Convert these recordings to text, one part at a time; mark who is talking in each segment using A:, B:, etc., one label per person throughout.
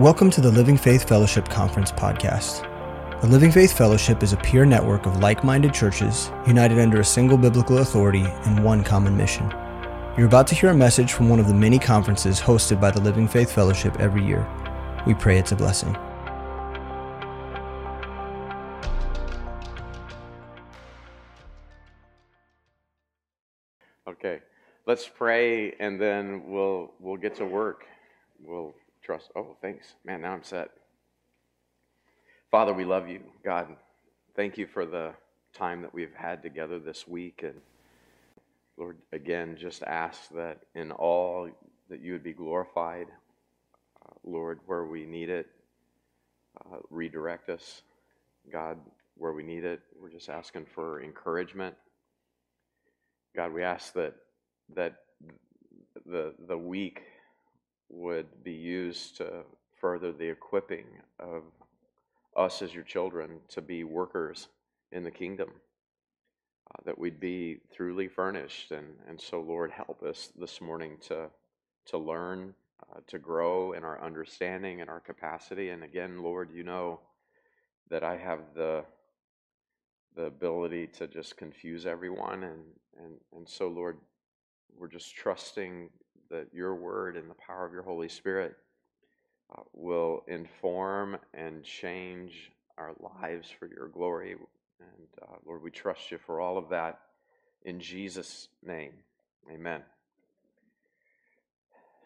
A: Welcome to the Living Faith Fellowship Conference podcast. The Living Faith Fellowship is a peer network of like minded churches united under a single biblical authority and one common mission. You're about to hear a message from one of the many conferences hosted by the Living Faith Fellowship every year. We pray it's a blessing.
B: Okay, let's pray and then we'll we'll get to work. We'll trust. Oh, thanks, man. Now I'm set. Father, we love you, God. Thank you for the time that we've had together this week, and Lord, again, just ask that in all that you would be glorified, uh, Lord, where we need it, uh, redirect us, God, where we need it. We're just asking for encouragement. God, we ask that that the the week would be used to further the equipping of us as your children to be workers in the kingdom. Uh, that we'd be truly furnished, and and so Lord, help us this morning to to learn, uh, to grow in our understanding and our capacity. And again, Lord, you know that I have the the ability to just confuse everyone and and and so lord we're just trusting that your word and the power of your holy spirit uh, will inform and change our lives for your glory and uh, lord we trust you for all of that. In jesus name amen.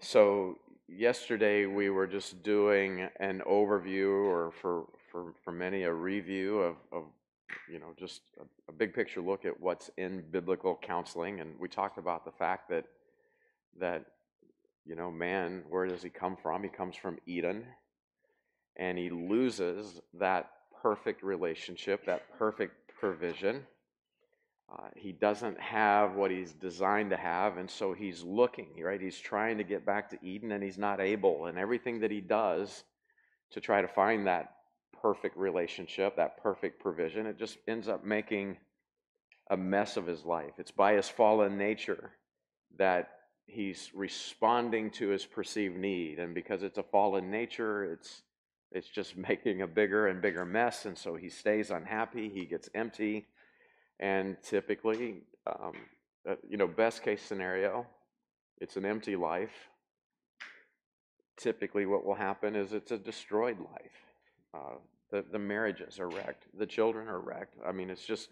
B: So yesterday we were just doing an overview or for for, for many a review of, of you know, just a, a, big picture look at what's in biblical counseling, and we talked about the fact that that you know, man, where does he come from? He comes from Eden, and he loses that perfect relationship, that perfect provision. Uh, he doesn't have what he's designed to have, and so he's looking, right? He's trying to get back to Eden, and he's not able. And everything that he does to try to find that perfect relationship, that perfect provision. It just ends up making a mess of his life. It's by his fallen nature that he's responding to his perceived need. And because it's a fallen nature, it's it's just making a bigger and bigger mess. And so he stays unhappy, he gets empty. And typically, um, uh, you know, best case scenario, it's an empty life. Typically, what will happen is it's a destroyed life. Uh, the, the marriages are wrecked. The children are wrecked. I mean, it's just,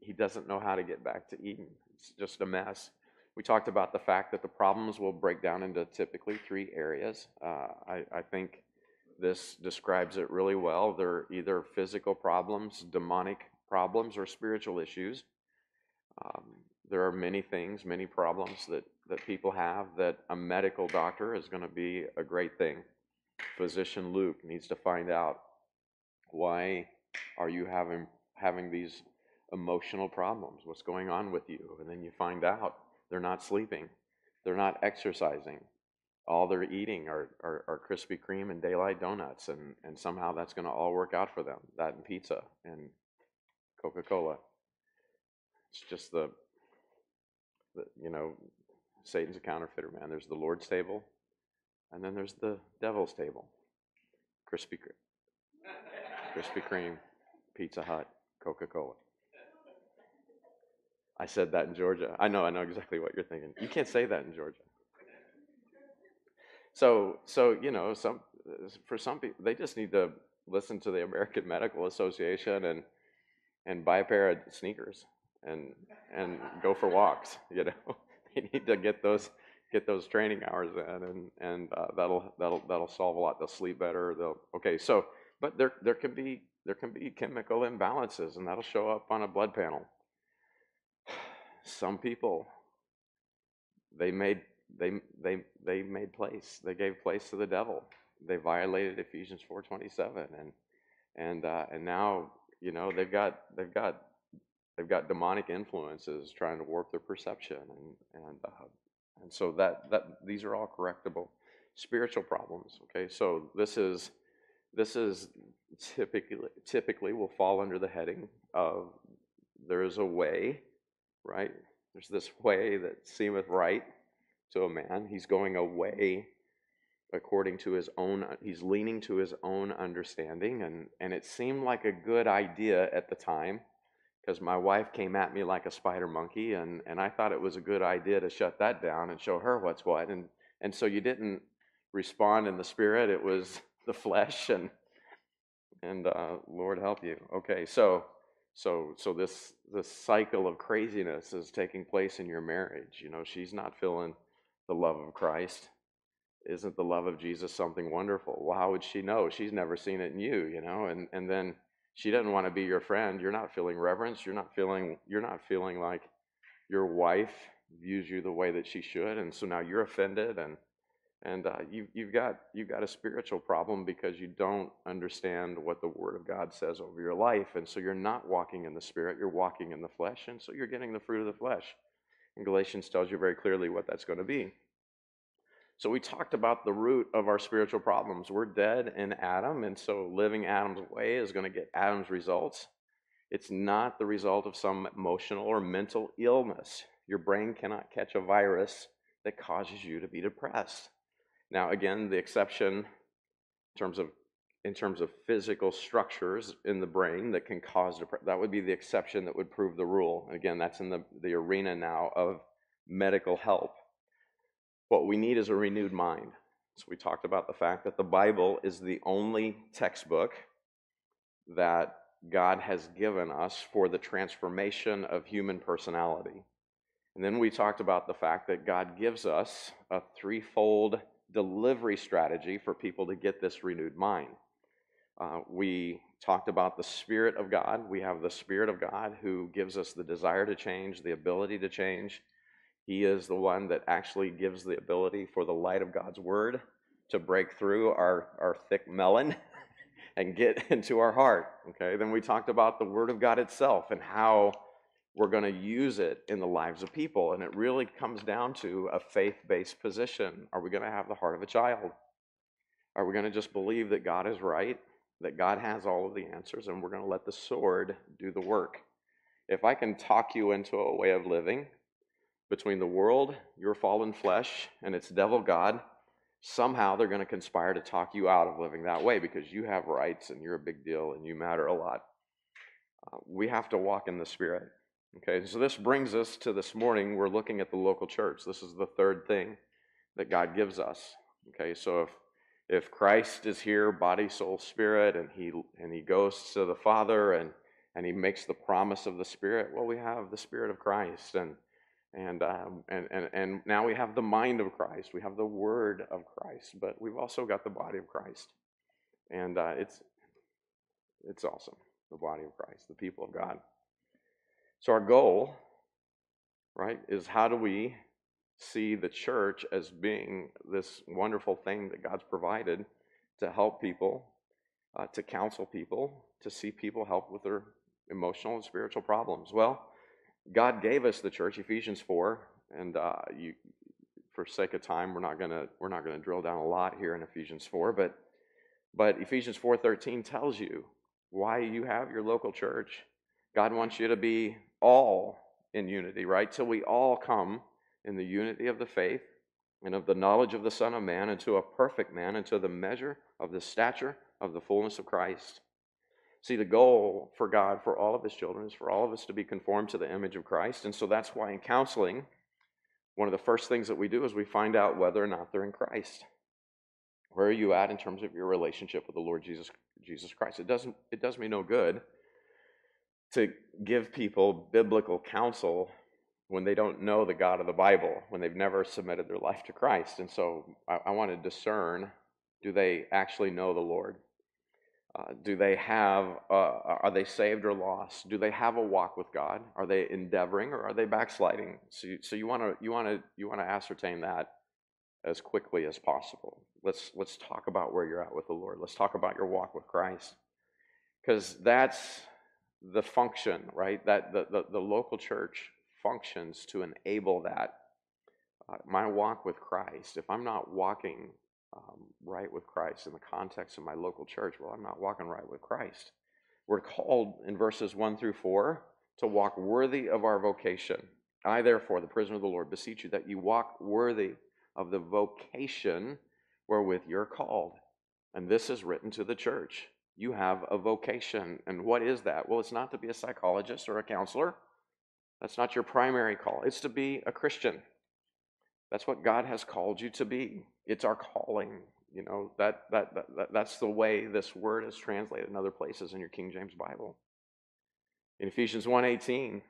B: he, doesn't know how to get back to Eden. It's just a mess. We talked about the fact that the problems will break down into typically three areas. Uh, I, I think this describes it really well. They're either physical problems, demonic problems, or spiritual issues. Um, there are many things, many problems that, that people have that a medical doctor is going to be a great thing physician Luke needs to find out why are you having having these emotional problems? What's going on with you? And then you find out they're not sleeping, they're not exercising. All they're eating are, are, are Krispy Kreme and daylight donuts, and, and somehow that's going to all work out for them. That and pizza and Coca Cola. It's just the, the, you know, Satan's a counterfeiter, man. There's the Lord's table, and then there's the devil's table Krispy Kreme, Krispy Kreme, Pizza Hut, Coca Cola. I said that in Georgia. I know, I know exactly what you're thinking. You can't say that in Georgia. So, so you know, some for some people, they just need to listen to the American Medical Association and and buy a pair of sneakers and and go for walks. You know, they need to get those get those training hours in, and and uh, that'll that'll that'll solve a lot. They'll sleep better. They'll okay. So, but there there can be there can be chemical imbalances, and that'll show up on a blood panel. Some people they made they they they made place. They gave place to the devil. They violated Ephesians four twenty seven, and and uh, and now you know they've got they've got they've got demonic influences trying to warp their perception and and uh, and so that, that these are all correctable spiritual problems. Okay, so this is this is typically typically will fall under the heading of there is a way, right? There's this way that seemeth right to a man. He's going away according to his own he's leaning to his own understanding and and it seemed like a good idea at the time because my wife came at me like a spider monkey and and I thought it was a good idea to shut that down and show her what's what and and so you didn't respond in the spirit it was the flesh and and uh, Lord help you okay so so so this this cycle of craziness is taking place in your marriage you know she's not feeling the love of Christ isn't the love of Jesus something wonderful? Well, how would she know? She's never seen it in you, you know, and, and then she doesn't want to be your friend. You're not feeling reverence. You're not feeling you're not feeling like your wife views you the way that she should, and so now you're offended, and and uh, you you've got you've got a spiritual problem because you don't understand what the Word of God says over your life, and so you're not walking in the Spirit. You're walking in the flesh, and so you're getting the fruit of the flesh. And Galatians tells you very clearly what that's going to be. So we talked about the root of our spiritual problems. We're dead in Adam, and so living Adam's way is going to get Adam's results. It's not the result of some emotional or mental illness. Your brain cannot catch a virus that causes you to be depressed. Now, again, the exception in terms of in terms of physical structures in the brain that can cause depression, that would be the exception that would prove the rule. Again, that's in the, the arena now of medical help. What we need is a renewed mind. So we talked about the fact that the Bible is the only textbook that God has given us for the transformation of human personality. And then we talked about the fact that God gives us a threefold delivery strategy for people to get this renewed mind. Uh, we talked about the Spirit of God. We have the Spirit of God who gives us the desire to change, the ability to change, he is the one that actually gives the ability for the light of God's word to break through our, our thick melon and get into our heart. Okay, then we talked about the word of God itself and how we're going to use it in the lives of people. And it really comes down to a faith based position. Are we going to have the heart of a child? Are we going to just believe that God is right, that God has all of the answers, and we're going to let the sword do the work? If I can talk you into a way of living between the world, your fallen flesh, and its devil God, somehow they're going to conspire to talk you out of living that way because you have rights and you're a big deal and you matter a lot. Uh, we have to walk in the Spirit. Okay, so this brings us to this morning. We're looking at the local church. This is the third thing that God gives us. Okay, so if if Christ is here, body, soul, spirit, and he and he goes to the Father and and he makes the promise of the Spirit, well, we have the Spirit of Christ and and, um, and, and, and now we have the mind of Christ. We have the word of Christ, but we've also got the body of Christ. And uh, it's, it's awesome, the body of Christ, the people of God. So our goal, right, is how do we see the church as being this wonderful thing that God's provided to help people, uh, to counsel people, to see people help with their emotional and spiritual problems? Well, God gave us the church, Ephesians 4, and uh, you, for sake of time, we're not gonna we're not gonna drill down a lot here in Ephesians 4, but but Ephesians 4:13 tells you why you have your local church. God wants you to be all in unity, right? Till we all come in the unity of the faith and of the knowledge of the Son of Man into a perfect man, into the measure of the stature of the fullness of Christ. See, the goal for God, for all of his children, is for all of us to be conformed to the image of Christ. And so that's why in counseling, one of the first things that we do is we find out whether or not they're in Christ. Where are you at in terms of your relationship with the Lord Jesus, Jesus Christ? It doesn't it does me no good to give people biblical counsel when they don't know the God of the Bible, when they've never submitted their life to Christ. And so I, I want to discern do they actually know the Lord? Uh, do they have, uh, are they saved or lost? Do they have a walk with God? Are they endeavoring or are they backsliding? So, you, so you want to you want to you want to ascertain that as quickly as possible. Let's let's talk about where you're at with the Lord. Let's talk about your walk with Christ, because that's the function, right? That the, the, the local church functions to enable that. Uh, my walk with Christ. If I'm not walking um, right with Christ in the context of my local church, well, I'm not walking right with Christ. We're called in verses 1 through 4 to walk worthy of our vocation. I, therefore, the prisoner of the Lord, beseech you that you walk worthy of the vocation wherewith you're called. And this is written to the church. You have a vocation. And what is that? Well, it's not to be a psychologist or a counselor. That's not your primary call. It's to be a Christian. That's what God has called you to be. It's our calling. You know, that, that, that, that's the way this word is translated in other places in your King James Bible. In Ephesians 1:18,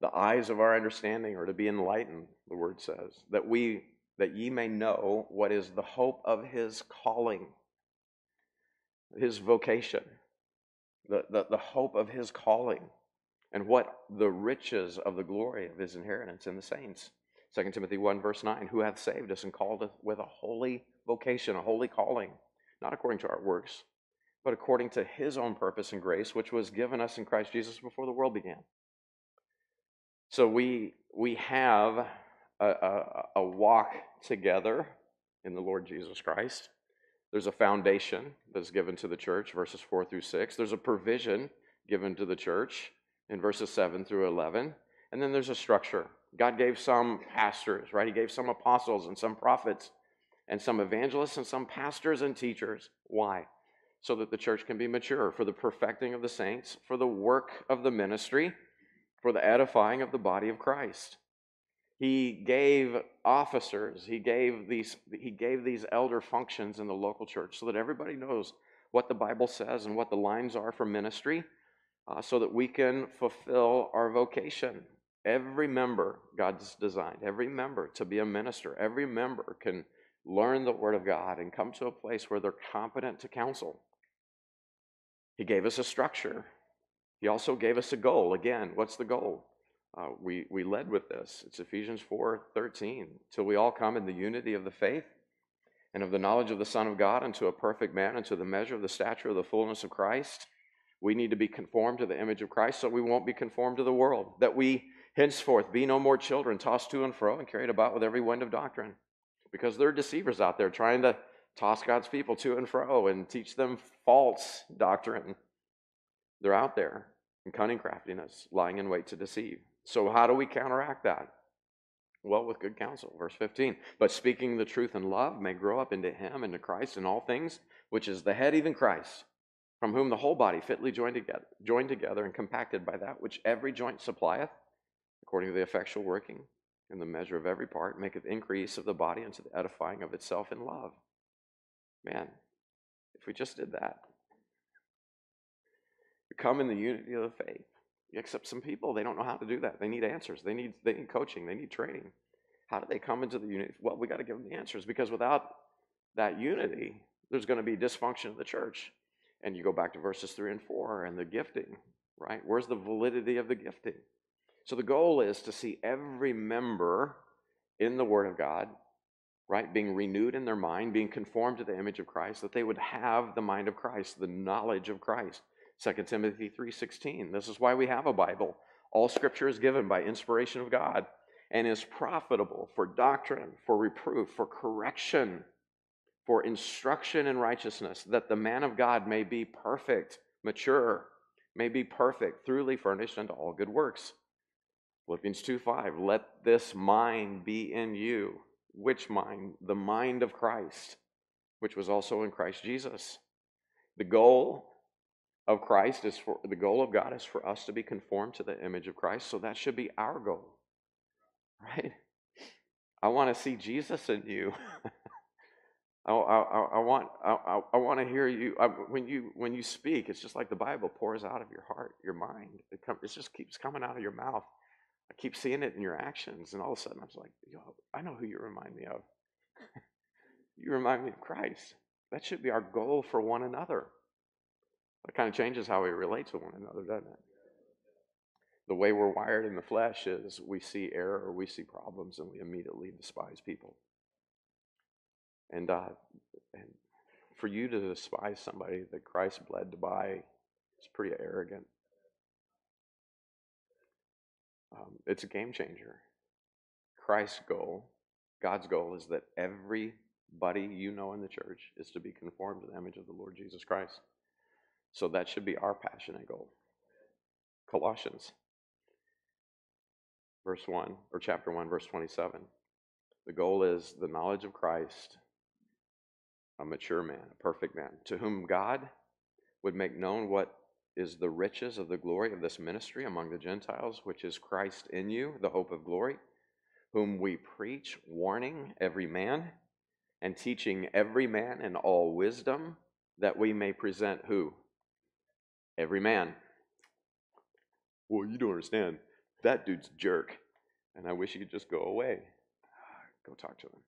B: the eyes of our understanding are to be enlightened, the word says, that we that ye may know what is the hope of his calling, his vocation, the, the, the hope of his calling, and what the riches of the glory of his inheritance in the saints. 2 Timothy 1, verse 9, who hath saved us and called us with a holy vocation, a holy calling, not according to our works, but according to his own purpose and grace, which was given us in Christ Jesus before the world began. So we, we have a, a, a walk together in the Lord Jesus Christ. There's a foundation that's given to the church, verses 4 through 6. There's a provision given to the church in verses 7 through 11. And then there's a structure. God gave some pastors, right? He gave some apostles and some prophets and some evangelists and some pastors and teachers. Why? So that the church can be mature for the perfecting of the saints, for the work of the ministry, for the edifying of the body of Christ. He gave officers, he gave these he gave these elder functions in the local church so that everybody knows what the Bible says and what the lines are for ministry uh, so that we can fulfill our vocation. Every member, God's designed, every member to be a minister, every member can learn the Word of God and come to a place where they're competent to counsel. He gave us a structure. He also gave us a goal. Again, what's the goal? Uh, we, we led with this. It's Ephesians 4 13. Till we all come in the unity of the faith and of the knowledge of the Son of God unto a perfect man, unto the measure of the stature of the fullness of Christ. We need to be conformed to the image of Christ so we won't be conformed to the world. That we henceforth be no more children tossed to and fro and carried about with every wind of doctrine. Because there are deceivers out there trying to toss God's people to and fro and teach them false doctrine. They're out there in cunning craftiness, lying in wait to deceive. So, how do we counteract that? Well, with good counsel. Verse 15. But speaking the truth in love may grow up into him, into Christ in all things, which is the head, even Christ, from whom the whole body fitly joined together, joined together and compacted by that which every joint supplieth, according to the effectual working in the measure of every part, maketh increase of the body unto the edifying of itself in love. Man, if we just did that, we come in the unity of the faith Except some people, they don't know how to do that. They need answers. They need, they need coaching. They need training. How do they come into the unity? Well, we got to give them the answers because without that unity, there's going to be dysfunction in the church. And you go back to verses three and four and the gifting, right? Where's the validity of the gifting? So the goal is to see every member in the Word of God, right, being renewed in their mind, being conformed to the image of Christ, that they would have the mind of Christ, the knowledge of Christ. 2 Timothy 3:16. This is why we have a Bible. All scripture is given by inspiration of God and is profitable for doctrine, for reproof, for correction, for instruction in righteousness, that the man of God may be perfect, mature, may be perfect, truly furnished unto all good works. Philippians 2:5. Let this mind be in you. Which mind? The mind of Christ, which was also in Christ Jesus. The goal of Christ is for the goal of God is for us to be conformed to the image of Christ. So that should be our goal, right? I want to see Jesus in you. I, I, I, want I, I want to hear you I, when you when you speak. It's just like the Bible pours out of your heart, your mind. It, come, it just keeps coming out of your mouth. I keep seeing it in your actions, and all of a sudden I was like, Yo, I know who you remind me of. you remind me of Christ. That should be our goal for one another. It kind of changes how we relate to one another, doesn't it? The way we're wired in the flesh is we see error or we see problems and we immediately despise people. And, uh, and for you to despise somebody that Christ bled to buy is pretty arrogant. Um, it's a game changer. Christ's goal, God's goal, is that everybody you know in the church is to be conformed to the image of the Lord Jesus Christ. So that should be our passion and goal. Colossians. verse 1, or chapter 1, verse 27. The goal is the knowledge of Christ, a mature man, a perfect man, to whom God would make known what is the riches of the glory of this ministry among the Gentiles, which is Christ in you, the hope of glory, whom we preach, warning every man and teaching every man in all wisdom, that we may present who? Every man. Well, you don't understand. That dude's a jerk. And I wish he could just go away. Go talk to him.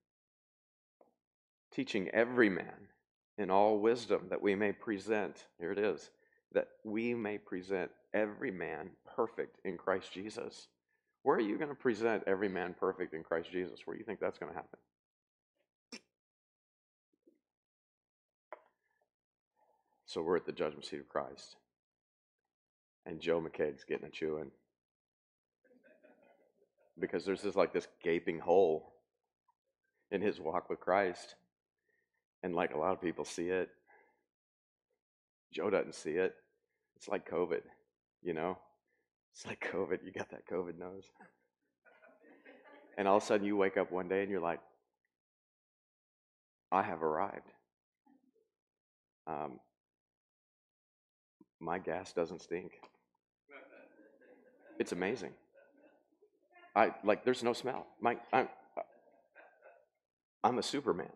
B: Teaching every man in all wisdom that we may present, here it is, that we may present every man perfect in Christ Jesus. Where are you going to present every man perfect in Christ Jesus? Where do you think that's going to happen? So we're at the judgment seat of Christ. And Joe McCaig's getting a chewing. Because there's this like this gaping hole in his walk with Christ. And like a lot of people see it, Joe doesn't see it. It's like COVID, you know? It's like COVID. You got that COVID nose. And all of a sudden you wake up one day and you're like, I have arrived. Um, my gas doesn't stink. It's amazing. I like there's no smell. My I'm I'm a Superman.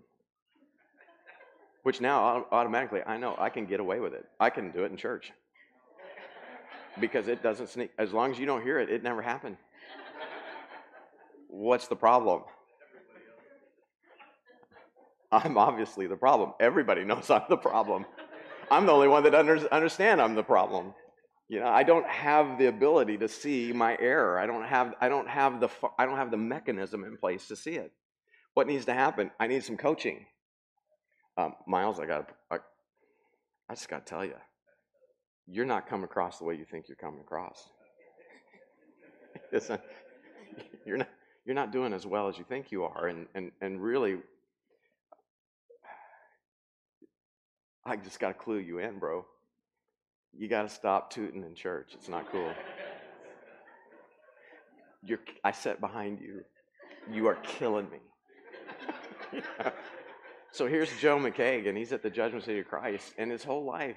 B: Which now automatically I know I can get away with it. I can do it in church. Because it doesn't sneak. As long as you don't hear it, it never happened. What's the problem? I'm obviously the problem. Everybody knows I'm the problem. I'm the only one that under, understand I'm the problem. You know, I don't have the ability to see my error. I don't have I don't have the I don't have the mechanism in place to see it. What needs to happen? I need some coaching. Um, Miles, I got I, I just got to tell you, you're not coming across the way you think you're coming across. Listen, you're not you're not doing as well as you think you are, and and and really, I just got to clue you in, bro. You got to stop tooting in church. It's not cool. You're, I sat behind you. You are killing me. So here's Joe McCaig, and he's at the Judgment Seat of Christ, and his whole life,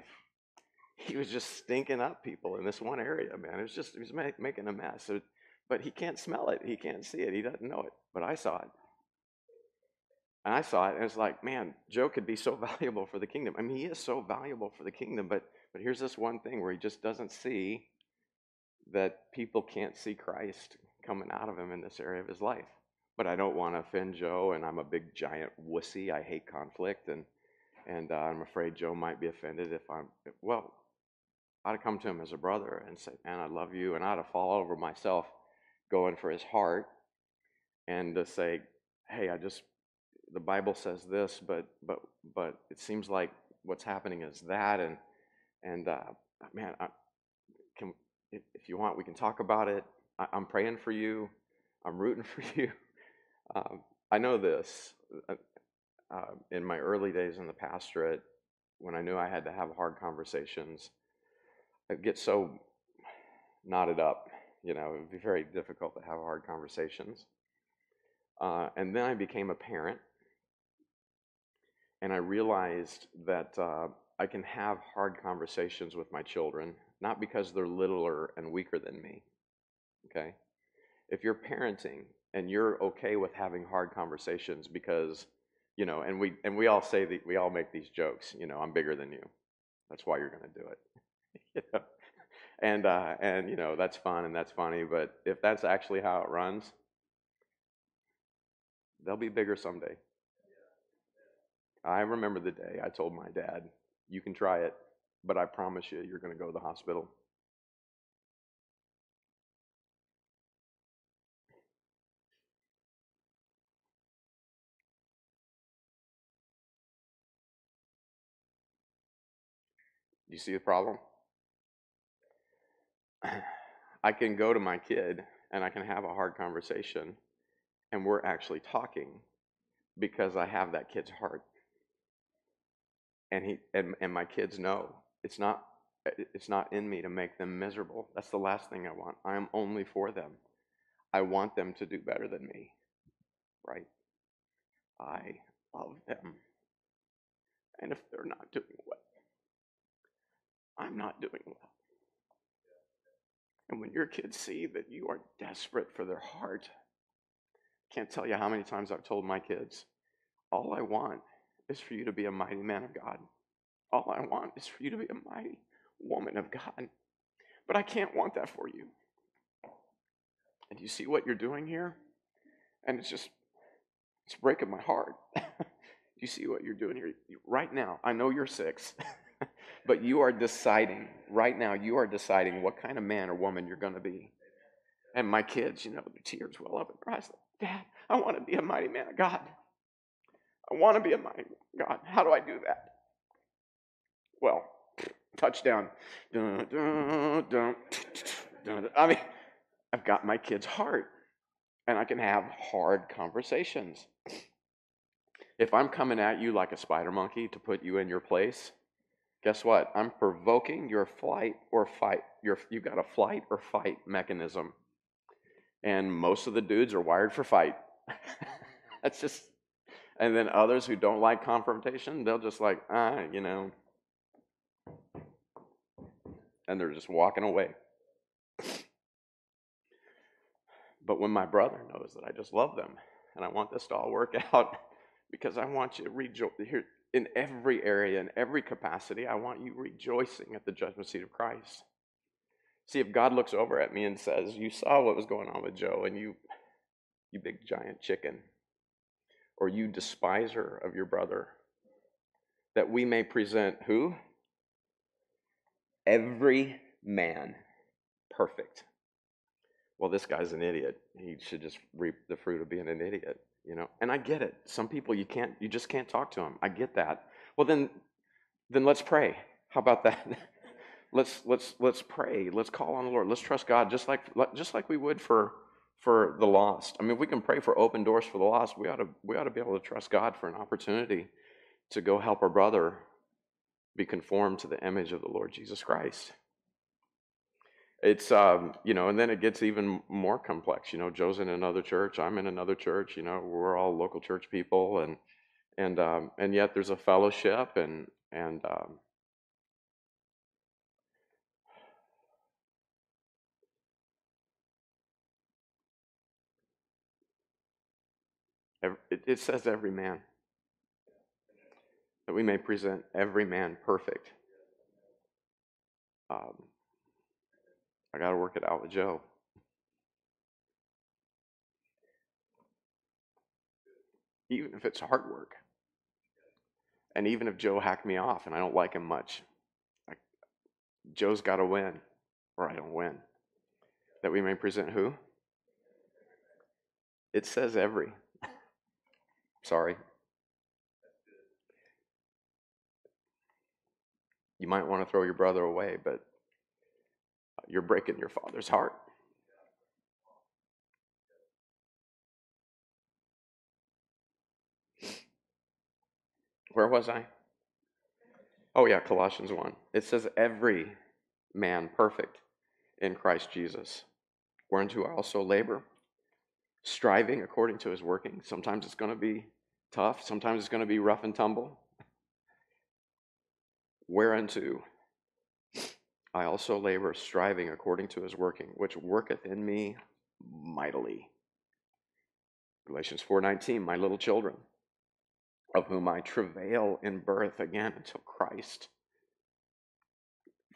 B: he was just stinking up people in this one area, man. It was just, he was make, making a mess. So, but he can't smell it. He can't see it. He doesn't know it. But I saw it. And I saw it, and it's like, man, Joe could be so valuable for the kingdom. I mean, he is so valuable for the kingdom, but but here's this one thing where he just doesn't see that people can't see Christ coming out of him in this area of his life but I don't want to offend Joe, and I'm a big giant wussy. I hate conflict, and and uh, I'm afraid Joe might be offended if I'm. Well, I'd come to him as a brother and say, "Man, I love you," and I'd fall over myself, going for his heart, and to say, "Hey, I just the Bible says this, but but but it seems like what's happening is that, and and uh, man, I, can if you want, we can talk about it. I, I'm praying for you. I'm rooting for you." Um, I know this. Uh, uh, in my early days in the pastorate, when I knew I had to have hard conversations, I'd get so knotted up. You know, it would be very difficult to have hard conversations. Uh, and then I became a parent, and I realized that uh, I can have hard conversations with my children, not because they're littler and weaker than me. Okay? If you're parenting and you're okay with having hard conversations because you know and we and we all say that we all make these jokes you know i'm bigger than you that's why you're going to do it you know? and uh, and you know that's fun and that's funny but if that's actually how it runs they'll be bigger someday i remember the day i told my dad you can try it but i promise you you're going to go to the hospital You see the problem? I can go to my kid and I can have a hard conversation, and we're actually talking because I have that kid's heart. And he and, and my kids know it's not uh, it's not in me to make them miserable. That's the last thing I want. I am only for them. I want them to do better than me, right? I love them. And if they're not doing well, I'm not doing well. And when your kids see that you are desperate for their heart, can't tell you how many times I've told my kids, all I want is for you to be a mighty man of God. All I want is for you to be a mighty woman of God. But I can't want that for you. And you see what you're doing here? And it's just, it's breaking my heart. you see what you're doing here? Right now, I know you're six, but you are deciding, right now, you are deciding what kind of man or woman you're going to be. And my kids, you know, the tears well up in their eyes. Dad, I want to be a mighty man of God. I want to be a mighty God. How do I do that? Well, touchdown. Dun, dun, dun, I mean, I've got my kid's heart, and I can have hard conversations. If I'm coming at you like a spider monkey to put you in your place, guess what? I'm provoking your flight or fight. Your, you've got a flight or fight mechanism. And most of the dudes are wired for fight. That's just, and then others who don't like confrontation, they'll just like, ah, you know, and they're just walking away. But when my brother knows that I just love them and I want this to all work out because I want you to rejoice here in every area, in every capacity, I want you rejoicing at the judgment seat of Christ. See, if God looks over at me and says, You saw what was going on with Joe, and you, you big giant chicken, or you despiser of your brother, that we may present who? Every man perfect. Well, this guy's an idiot. He should just reap the fruit of being an idiot, you know. And I get it. Some people you can't, you just can't talk to them. I get that. Well, then, then let's pray. How about that? let's let's let's pray. Let's call on the Lord. Let's trust God, just like just like we would for for the lost. I mean, if we can pray for open doors for the lost, we ought to we ought to be able to trust God for an opportunity to go help our brother be conformed to the image of the Lord Jesus Christ. It's, um, you know, and then it gets even more complex. You know, Joe's in another church, I'm in another church, you know, we're all local church people, and, and, um, and yet there's a fellowship, and, and, um, it, says every man that we may present every man perfect. Um, I got to work it out with Joe. Even if it's hard work. And even if Joe hacked me off and I don't like him much, I, Joe's got to win or I don't win. That we may present who? It says every. Sorry. You might want to throw your brother away, but uh, you're breaking your father's heart. Where was I? Oh, yeah, Colossians 1. It says, Every man perfect in Christ Jesus, whereunto I also labor, striving according to his working. Sometimes it's going to be tough, sometimes it's going to be rough and tumble whereunto I also labor, striving according to his working, which worketh in me mightily. Galatians 4:19, my little children, of whom I travail in birth again until Christ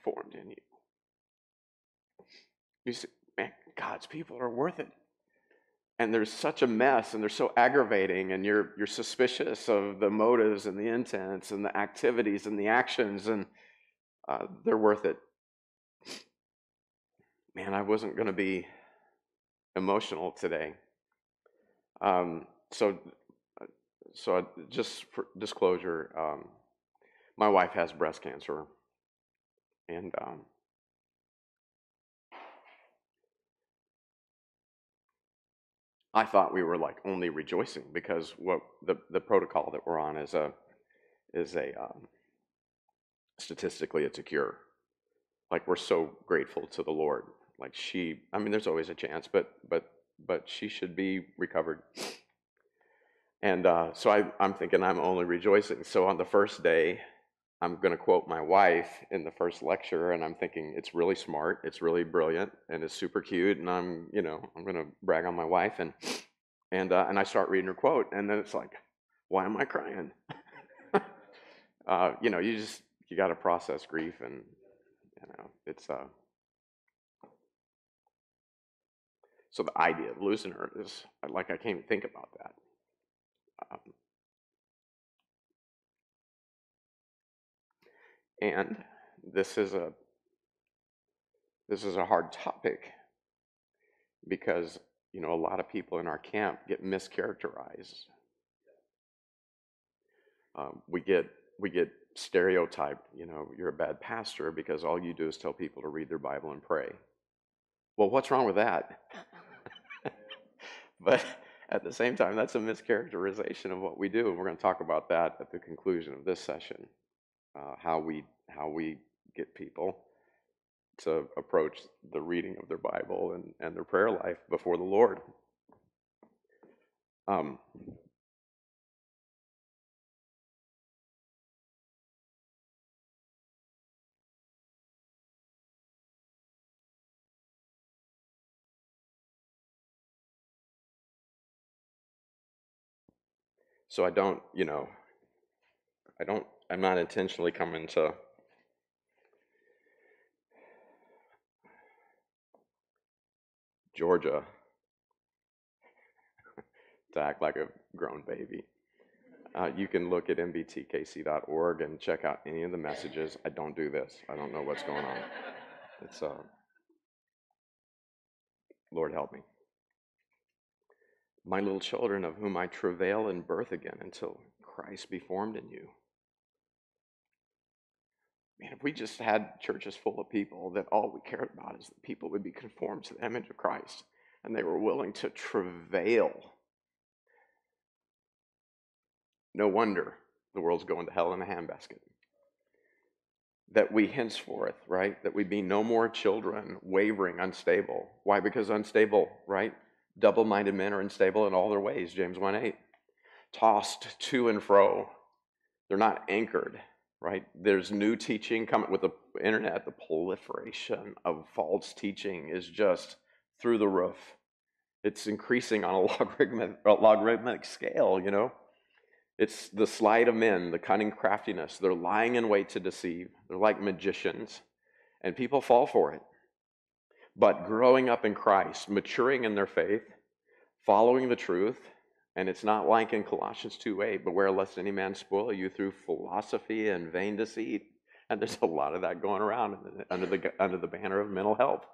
B: formed in you. You see, man, God's people are worth it and there's such a mess and they're so aggravating and you're you're suspicious of the motives and the intents and the activities and the actions and uh, they're worth it. Man i wasn't going to be emotional today. Um, so so just for disclosure um, my wife has breast cancer and um, I thought we were like only rejoicing because what the, the protocol that we're on is a is a um, statistically it's a cure. Like we're so grateful to the Lord. Like she, I mean, there's always a chance, but but but she should be recovered. And uh, so I, I'm thinking I'm only rejoicing. So on the first day, I'm going to quote my wife in the first lecture, and I'm thinking it's really smart, it's really brilliant, and it's super cute, and I'm, you know, I'm going to brag on my wife, and and uh, and I start reading her quote, and then it's like, why am I crying? uh, you know, you just you got to process grief, and you know, it's uh. So the idea of losing her is like I can't even think about that. Um, and this is a this is a hard topic because you know a lot of people in our camp get mischaracterized. Um, we get we get stereotyped. You know, you're a bad pastor because all you do is tell people to read their Bible and pray. Well, what's wrong with that? but at the same time, that's a mischaracterization of what we do. And we're going to talk about that at the conclusion of this session. Uh, how we how we get people to approach the reading of their Bible and, and their prayer life before the Lord. Um, So I don't, you know, I don't, I'm not intentionally coming to Georgia to act like a grown baby. Uh, you can look at mbtkc.org and check out any of the messages. I don't do this. I don't know what's going on. It's uh, Lord help me my little children, of whom I travail in birth again until Christ be formed in you. Man, if we just had churches full of people that all we cared about is that people would be conformed to the image of Christ and they were willing to travail. No wonder the world's going to hell in a handbasket. That we henceforth, right, that we be no more children wavering, unstable. Why? Because unstable, right? Double minded men are unstable in all their ways, James 1 8. Tossed to and fro. They're not anchored, right? There's new teaching coming with the internet. The proliferation of false teaching is just through the roof. It's increasing on a logarithmic, logarithmic scale, you know? It's the sleight of men, the cunning craftiness. They're lying in wait to deceive. They're like magicians, and people fall for it. But growing up in Christ, maturing in their faith, following the truth, and it's not like in Colossians 2 8, beware lest any man spoil you through philosophy and vain deceit. And there's a lot of that going around under the, under the banner of mental health.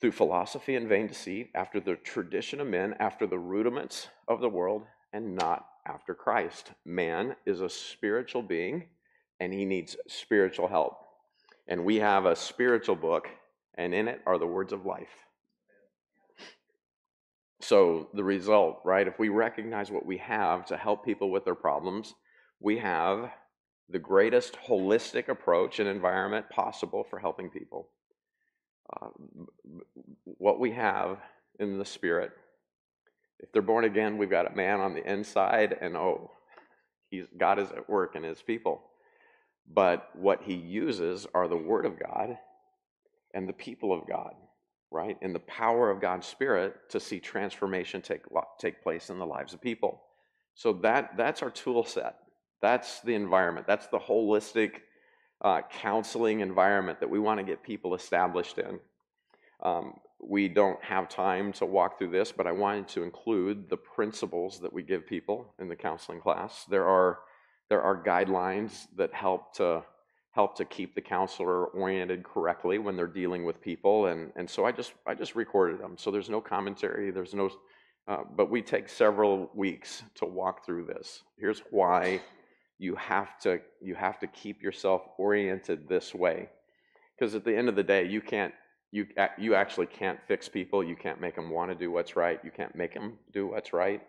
B: Through philosophy and vain deceit, after the tradition of men, after the rudiments of the world, and not after Christ. Man is a spiritual being, and he needs spiritual help. And we have a spiritual book and in it are the words of life. So, the result, right, if we recognize what we have to help people with their problems, we have the greatest holistic approach and environment possible for helping people. Uh, what we have in the Spirit, if they're born again, we've got a man on the inside, and oh, he's, God is at work in his people. But what he uses are the Word of God and the people of God, right? And the power of God's Spirit to see transformation take, take place in the lives of people. So that, that's our tool set. That's the environment. That's the holistic uh, counseling environment that we want to get people established in. Um, we don't have time to walk through this, but I wanted to include the principles that we give people in the counseling class. There are there are guidelines that help to help to keep the counselor oriented correctly when they're dealing with people and and so i just i just recorded them. So there's no commentary there's no uh, but we take several weeks to walk through this. Here's why you have to you have to keep yourself oriented this way because at the end of the day you can't you you actually can't fix people you can't make them want to do what's right you can't make them do what's right.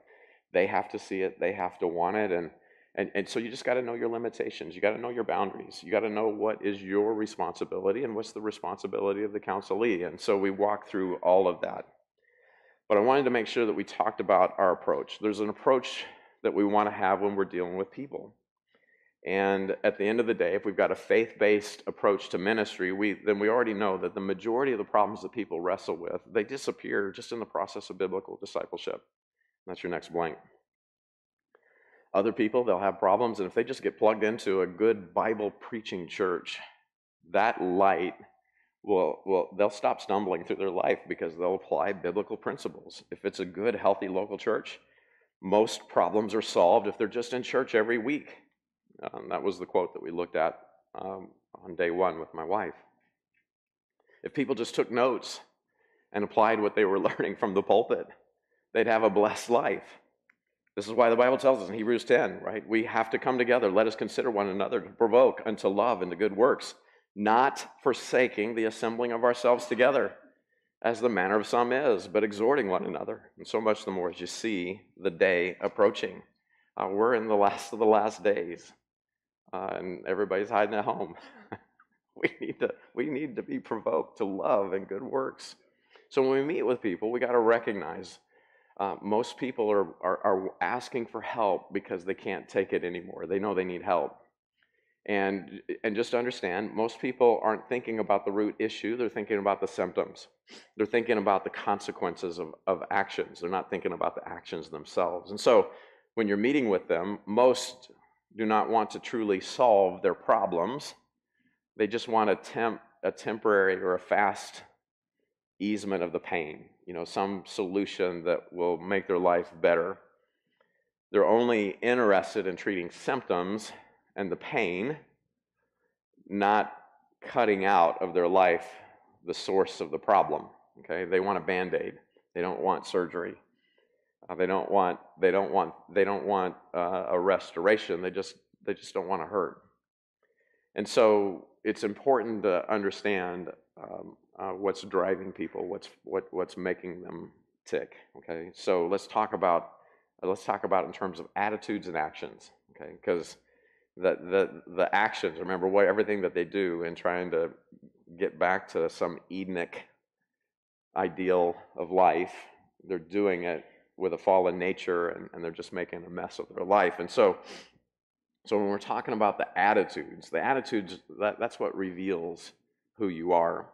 B: They have to see it they have to want it and and, and so you just got to know your limitations. You got to know your boundaries. You got to know what is your responsibility and what's the responsibility of the counselee. And so we walk through all of that. But I wanted to make sure that we talked about our approach. There's an approach that we want to have when we're dealing with people. And at the end of the day, if we've got a faith based approach to ministry, we, then we already know that the majority of the problems that people wrestle with, they disappear just in the process of biblical discipleship. That's your next blank. Other people, they'll have problems, and if they just get plugged into a good Bible preaching church, that light will, will they'll stop stumbling through their life because they'll apply biblical principles. If it's a good, healthy local church, most problems are solved if they're just in church every week. Um, that was the quote that we looked at um, on day one with my wife. If people just took notes and applied what they were learning from the pulpit, they'd have a blessed life. This is why the Bible tells us in Hebrews 10, right? We have to come together. Let us consider one another to provoke unto love and to good works, not forsaking the assembling of ourselves together, as the manner of some is, but exhorting one another. And so much the more as you see the day approaching. Uh, we're in the last of the last days, uh, and everybody's hiding at home. we, need to, we need to be provoked to love and good works. So when we meet with people, we got to recognize uh, most people are, are, are asking for help because they can't take it anymore. They know they need help. And, and just understand, most people aren't thinking about the root issue, they're thinking about the symptoms. They're thinking about the consequences of, of actions. They're not thinking about the actions themselves. And so when you're meeting with them, most do not want to truly solve their problems. They just want a, temp, a temporary or a fast easement of the pain, you know, some solution that will make their life better. They're only interested in treating symptoms and the pain, not cutting out of their life the source of the problem. Okay, they want a band-aid. They don't want surgery. Uh, they don't want. They don't want. They don't want uh, a restoration. They just. They just don't want to hurt. And so it's important to understand um, uh, what's driving people, what's what what's making them tick. Okay, so let's talk about let's talk about in terms of attitudes and actions. Okay, because the, the, the actions, remember what everything that they do in trying to get back to some Edenic ideal of life, they're doing it with a fallen nature and, and they're just making a mess of their life. And so, so when we're talking about the attitudes, the attitudes, that, that's what reveals who you are.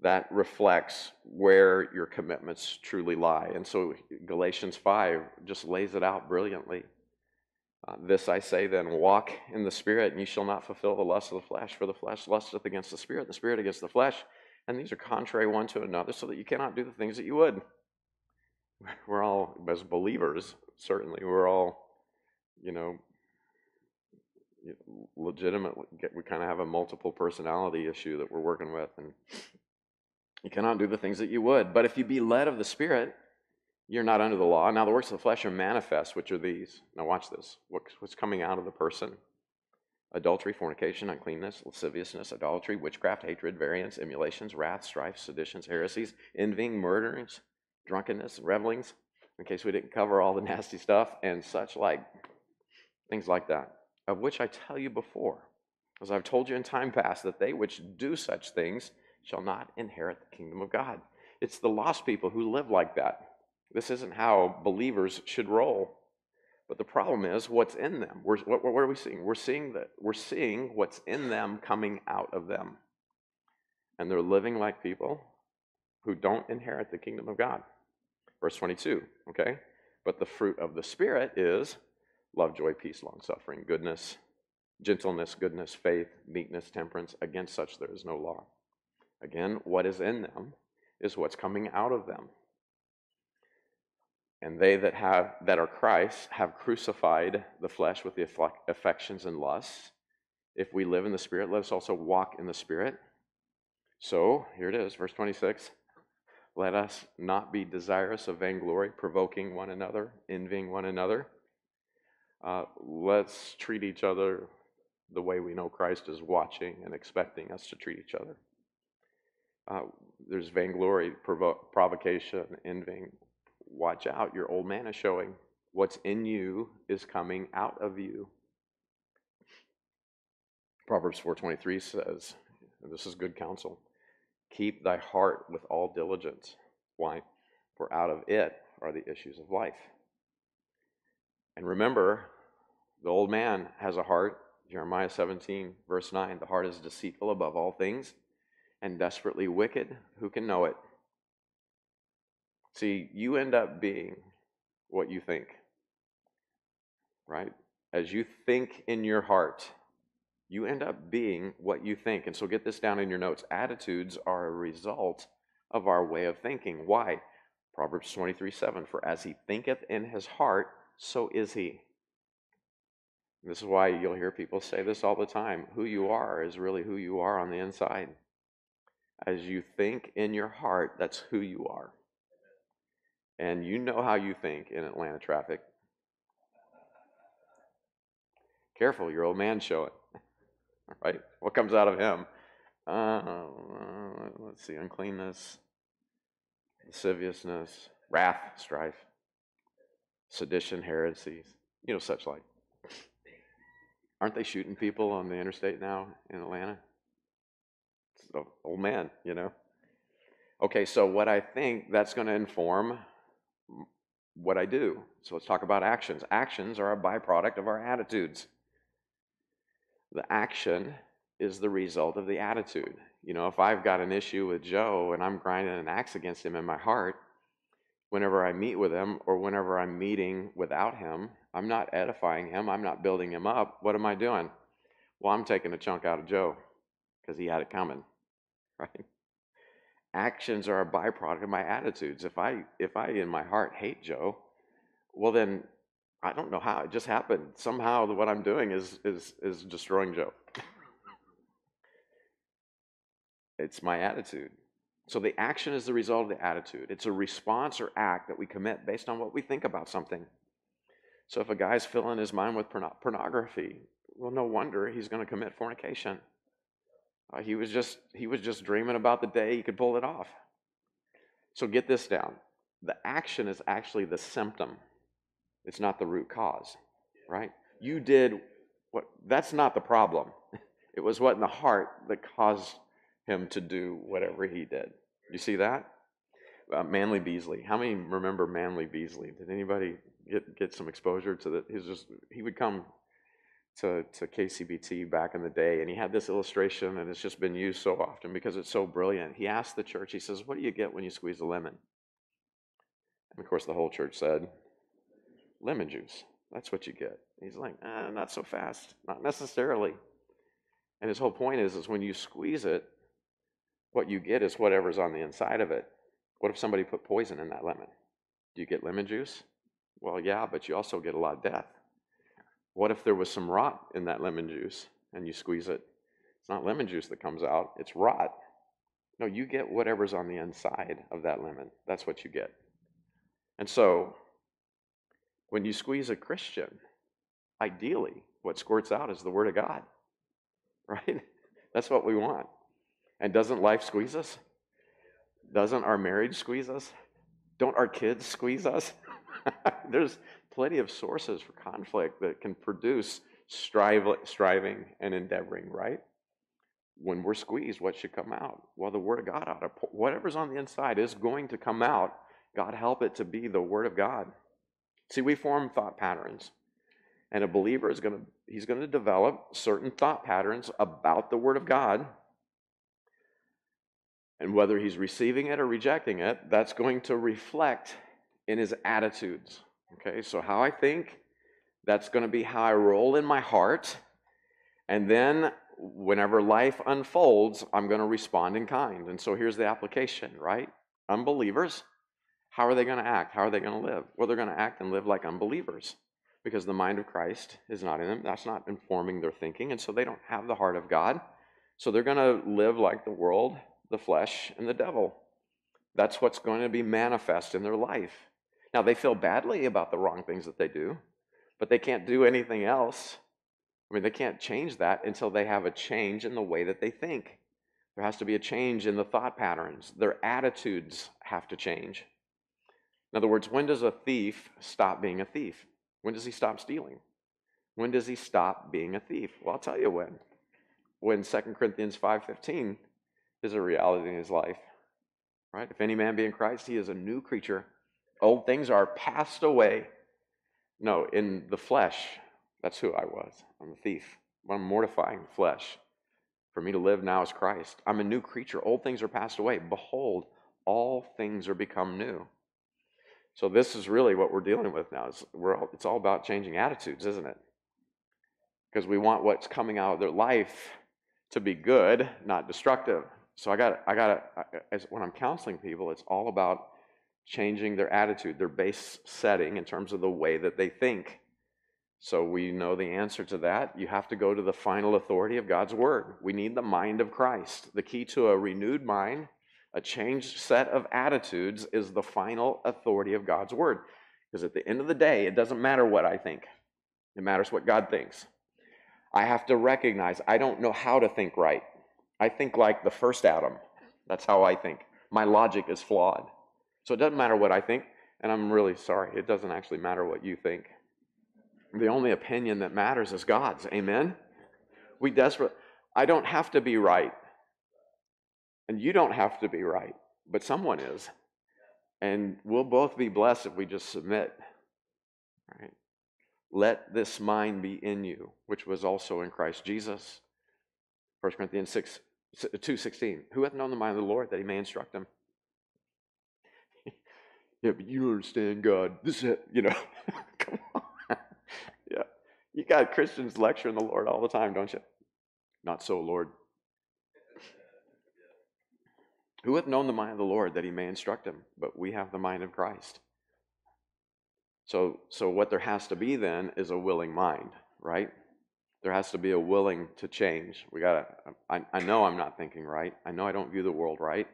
B: That reflects where your commitments truly lie. And so Galatians 5 just lays it out brilliantly. Uh, this I say then walk in the Spirit, and you shall not fulfill the lust of the flesh, for the flesh lusteth against the Spirit, the Spirit against the flesh, and these are contrary one to another, so that you cannot do the things that you would. We're all, as believers, certainly, we're all, you know, legitimately, we kind of have a multiple personality issue that we're working with, and you cannot do the things that you would. But if you be led of the Spirit, you're not under the law. Now, the works of the flesh are manifest, which are these. Now, watch this. What's coming out of the person? Adultery, fornication, uncleanness, lasciviousness, idolatry, witchcraft, hatred, variance, emulations, wrath, strife, seditions, heresies, envying, murderings, drunkenness, revelings, in case we didn't cover all the nasty stuff, and such like things like that, of which I tell you before, as I've told you in time past, that they which do such things shall not inherit the kingdom of God. It's the lost people who live like that. This isn't how believers should roll. But the problem is what's in them. We're, what, what, are we seeing? We're seeing that we're seeing what's in them coming out of them. And they're living like people who don't inherit the kingdom of God. Verse 22, okay? But the fruit of the Spirit is love, joy, peace, long suffering, goodness, gentleness, goodness, faith, meekness, temperance. Against such there is no law. Again, what is in them is what's coming out of them. And they that have that are Christ have crucified the flesh with the affections and lusts. If we live in the Spirit, let us also walk in the Spirit. So here it is, verse 26. Let us not be desirous of vainglory, provoking one another, envying one another. Uh, let's treat each other the way we know Christ is watching and expecting us to treat each other. Uh, there's vainglory, provo- provocation, envying, watch out, your old man is showing. What's in you is coming out of you. Proverbs 4:23 says, this is good counsel, keep thy heart with all diligence. Why? for out of it are the issues of life. And remember, the old man has a heart. Jeremiah 17, verse 9 the heart is deceitful above all things and desperately wicked. Who can know it? See, you end up being what you think, right? As you think in your heart, you end up being what you think. And so get this down in your notes. Attitudes are a result of our way of thinking. Why? Proverbs 23 7 For as he thinketh in his heart, so is he. This is why you'll hear people say this all the time. Who you are is really who you are on the inside. As you think in your heart, that's who you are. And you know how you think in Atlanta traffic. Careful, your old man show it. right? What comes out of him? Uh, let's see, uncleanness, lasciviousness, wrath, strife, sedition, heresies, you know, such like. Aren't they shooting people on the interstate now in Atlanta? So, old oh, oh, man, you know. Okay, so what I think that's going to inform what I do. So let's talk about actions. Actions are a byproduct of our attitudes. The action is the result of the attitude. You know, if I've got an issue with Joe and I'm grinding an axe against him in my heart, whenever I meet with him or whenever I'm meeting without him, I'm not edifying him, I'm not building him up. What am I doing? Well, I'm taking a chunk out of Joe because he had it coming, right? Actions are a byproduct of my attitudes. If I if I in my heart hate Joe, well then I don't know how it just happened. Somehow what I'm doing is is is destroying Joe. it's my attitude. So the action is the result of the attitude. It's a response or act that we commit based on what we think about something. So if a guy's filling his mind with pornography, well, no wonder he's going to commit fornication. Uh, he was just he was just dreaming about the day he could pull it off. So get this down. The action is actually the symptom it's not the root cause, right? You did what, that's not the problem. It was what in the heart that caused him to do whatever he did. You see that? Uh, Manley Beasley. How many remember Manley Beasley? Did anybody get, get some exposure to that? He's just he would come to, to KCBT back in the day, and he had this illustration, and it's just been used so often because it's so brilliant. He asked the church, he says, "What do you get when you squeeze a lemon?" And of course, the whole church said, lemon juice. That's what you get. He's like, ah, not so fast, not necessarily. And his whole point is, is when you squeeze it, what you get is whatever's on the inside of it. What if somebody put poison in that lemon? Do you get lemon juice? Well, yeah, but you also get a lot of death. What if there was some rot in that lemon juice and you squeeze it? It's not lemon juice that comes out, it's rot. No, you get whatever's on the inside of that lemon. That's what you get. And so when you squeeze a Christian, ideally, what squirts out is the Word of God, right? That's what we want. And doesn't life squeeze us? Doesn't our marriage squeeze us? Don't our kids squeeze us? There's plenty of sources for conflict that can produce striving and endeavoring, right? When we're squeezed, what should come out? Well, the Word of God ought to, whatever's on the inside is going to come out. God help it to be the Word of God. See, we form thought patterns. And a believer is going to he's going to develop certain thought patterns about the word of God. And whether he's receiving it or rejecting it, that's going to reflect in his attitudes. Okay? So how I think, that's going to be how I roll in my heart. And then whenever life unfolds, I'm going to respond in kind. And so here's the application, right? Unbelievers how are they going to act? How are they going to live? Well, they're going to act and live like unbelievers because the mind of Christ is not in them. That's not informing their thinking. And so they don't have the heart of God. So they're going to live like the world, the flesh, and the devil. That's what's going to be manifest in their life. Now, they feel badly about the wrong things that they do, but they can't do anything else. I mean, they can't change that until they have a change in the way that they think. There has to be a change in the thought patterns. Their attitudes have to change. In other words, when does a thief stop being a thief? When does he stop stealing? When does he stop being a thief? Well, I'll tell you when. When 2 Corinthians 5:15 is a reality in his life. Right? If any man be in Christ, he is a new creature. Old things are passed away. No, in the flesh, that's who I was. I'm a thief. I'm mortifying the flesh. For me to live now is Christ. I'm a new creature. Old things are passed away. Behold, all things are become new. So this is really what we're dealing with now. It's, all, it's all about changing attitudes, isn't it? Because we want what's coming out of their life to be good, not destructive. So I got, I got, when I'm counseling people, it's all about changing their attitude, their base setting in terms of the way that they think. So we know the answer to that. You have to go to the final authority of God's word. We need the mind of Christ. The key to a renewed mind, a changed set of attitudes, is the final authority of God's word. Because at the end of the day, it doesn't matter what I think, it matters what God thinks. I have to recognize I don't know how to think right. I think like the first Adam. That's how I think. My logic is flawed. So it doesn't matter what I think, and I'm really sorry. It doesn't actually matter what you think. The only opinion that matters is God's. Amen? We desperate. I don't have to be right. And you don't have to be right, but someone is. And we'll both be blessed if we just submit. Right? Let this mind be in you, which was also in Christ Jesus. 1 Corinthians 6, 2 16. Who hath known the mind of the Lord that he may instruct him? Yeah, but you understand God. This is, you know, come on. yeah. You got Christians lecturing the Lord all the time, don't you? Not so, Lord. Who hath known the mind of the Lord that he may instruct him? But we have the mind of Christ. So, so what there has to be then is a willing mind, right? There has to be a willing to change. We gotta. I, I know I'm not thinking right. I know I don't view the world right.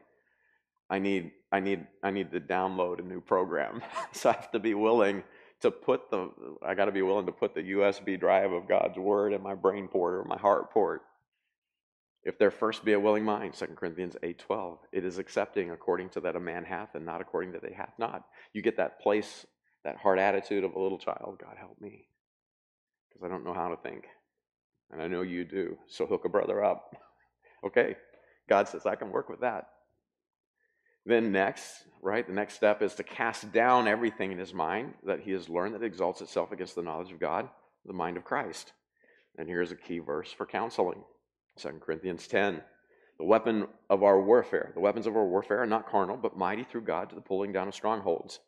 B: I need. I need. I need to download a new program. so I have to be willing to put the. I got to be willing to put the USB drive of God's word in my brain port or my heart port. If there first be a willing mind, 2 Corinthians 8:12, it is accepting according to that a man hath and not according to that they hath not. You get that place that heart attitude of a little child God help me, because I don't know how to think. And I know you do. So hook a brother up. okay. God says, I can work with that. Then, next, right, the next step is to cast down everything in his mind that he has learned that exalts itself against the knowledge of God, the mind of Christ. And here's a key verse for counseling 2 Corinthians 10. The weapon of our warfare, the weapons of our warfare are not carnal, but mighty through God to the pulling down of strongholds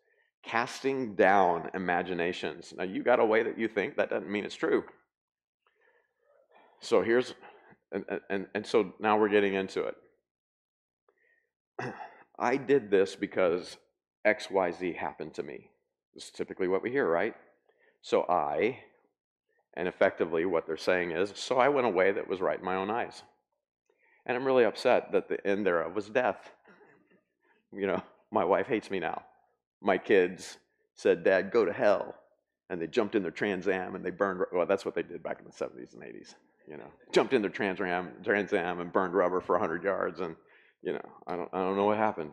B: casting down imaginations. Now, you got a way that you think, that doesn't mean it's true. So here's, and, and, and so now we're getting into it. I did this because XYZ happened to me. This is typically what we hear, right? So I, and effectively what they're saying is, so I went away that was right in my own eyes. And I'm really upset that the end thereof was death. You know, my wife hates me now my kids said, Dad, go to hell. And they jumped in their Trans Am and they burned, well, that's what they did back in the 70s and 80s, you know. Jumped in their Trans Am, Trans Am and burned rubber for 100 yards. And, you know, I don't, I don't know what happened.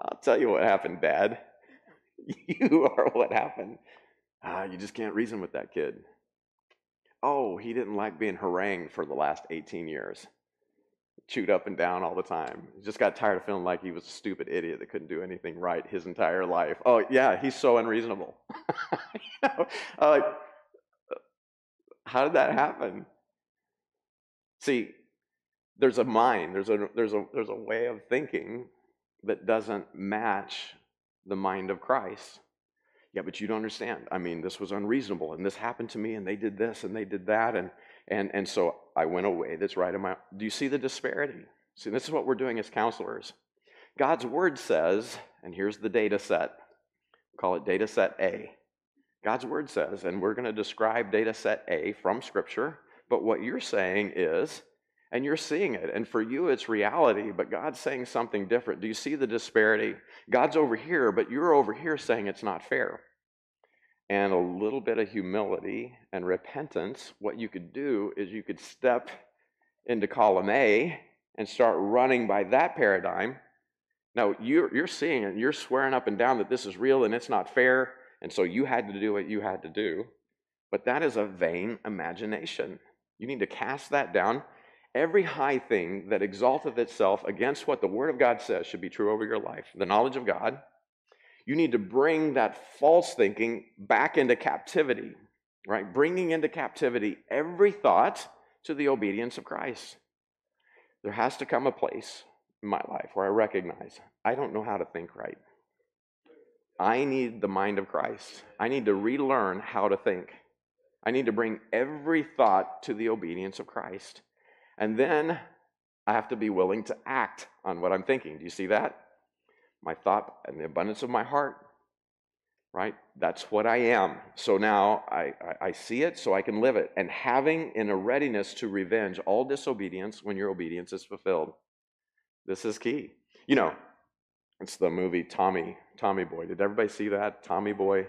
B: I'll tell you what happened, Dad. You are what happened. Ah, you just can't reason with that kid. Oh, he didn't like being harangued for the last 18 years chewed up and down all the time. Just got tired of feeling like he was a stupid idiot that couldn't do anything right his entire life. Oh, yeah, he's so unreasonable. you know, like, how did that happen? See, there's a mind, there's a, there's, a, there's a way of thinking that doesn't match the mind of Christ. Yeah, but you don't understand. I mean, this was unreasonable, and this happened to me, and they did this, and they did that, and and, and so I went away. That's right in my. Do you see the disparity? See, this is what we're doing as counselors. God's word says, and here's the data set. call it data set A. God's word says, and we're going to describe data set A from Scripture, but what you're saying is, and you're seeing it, and for you it's reality, but God's saying something different. Do you see the disparity? God's over here, but you're over here saying it's not fair and a little bit of humility and repentance, what you could do is you could step into column A and start running by that paradigm. Now, you're, you're seeing it, you're swearing up and down that this is real and it's not fair, and so you had to do what you had to do. But that is a vain imagination. You need to cast that down every high thing that exalteth itself against what the Word of God says should be true over your life, the knowledge of God, you need to bring that false thinking back into captivity, right? Bringing into captivity every thought to the obedience of Christ. There has to come a place in my life where I recognize I don't know how to think right. I need the mind of Christ. I need to relearn how to think. I need to bring every thought to the obedience of Christ. And then I have to be willing to act on what I'm thinking. Do you see that? My thought and the abundance of my heart, right? That's what I am. So now I, I, I, see it so I can live it. And having in a readiness to revenge all disobedience when your obedience is fulfilled. This is key. You know, it's the movie Tommy, Tommy Boy. Did everybody see that? Tommy Boy.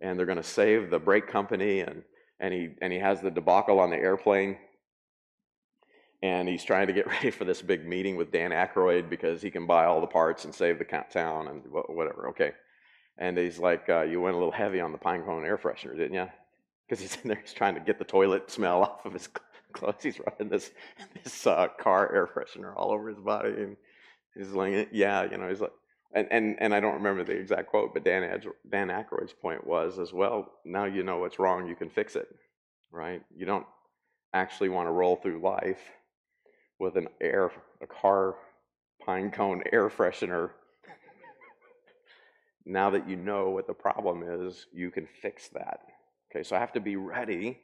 B: And they're going to save the brake company and, and, he, and he has the debacle on the airplane and he's trying to get ready for this big meeting with Dan Aykroyd because he can buy all the parts and save the town and whatever. Okay, and he's like, uh, "You went a little heavy on the pine cone air freshener, didn't you?" Because he's in there, he's trying to get the toilet smell off of his clothes. He's running this this uh, car air freshener all over his body, and he's like, "Yeah, you know," he's like. And, and, and I don't remember the exact quote, but Dan, Ad, Dan Aykroyd's point was as well, now you know what's wrong, you can fix it, right? You don't actually want to roll through life with an air, a car pine cone air freshener. now that you know what the problem is, you can fix that. Okay, so I have to be ready,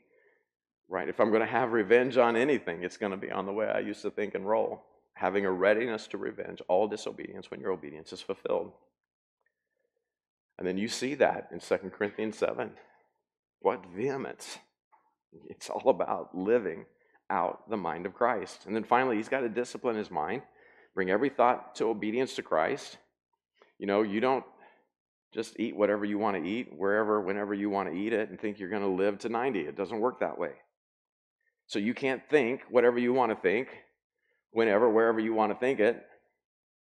B: right? If I'm going to have revenge on anything, it's going to be on the way I used to think and roll. Having a readiness to revenge all disobedience when your obedience is fulfilled. And then you see that in 2 Corinthians 7. What vehemence! It's all about living out the mind of Christ. And then finally, he's got to discipline his mind, bring every thought to obedience to Christ. You know, you don't just eat whatever you want to eat, wherever, whenever you want to eat it, and think you're going to live to 90. It doesn't work that way. So you can't think whatever you want to think, whenever, wherever you want to think it,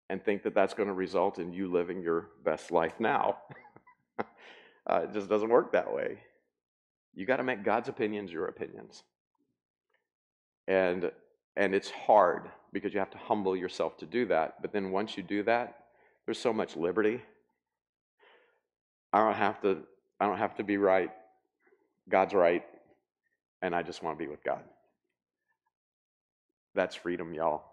B: and think that that's going to result in you living your best life now. uh, it just doesn't work that way. You got to make God's opinions your opinions and and it's hard because you have to humble yourself to do that but then once you do that there's so much liberty. I don't have to i don't have to be right. God's right and i just want to be with god. That's freedom y'all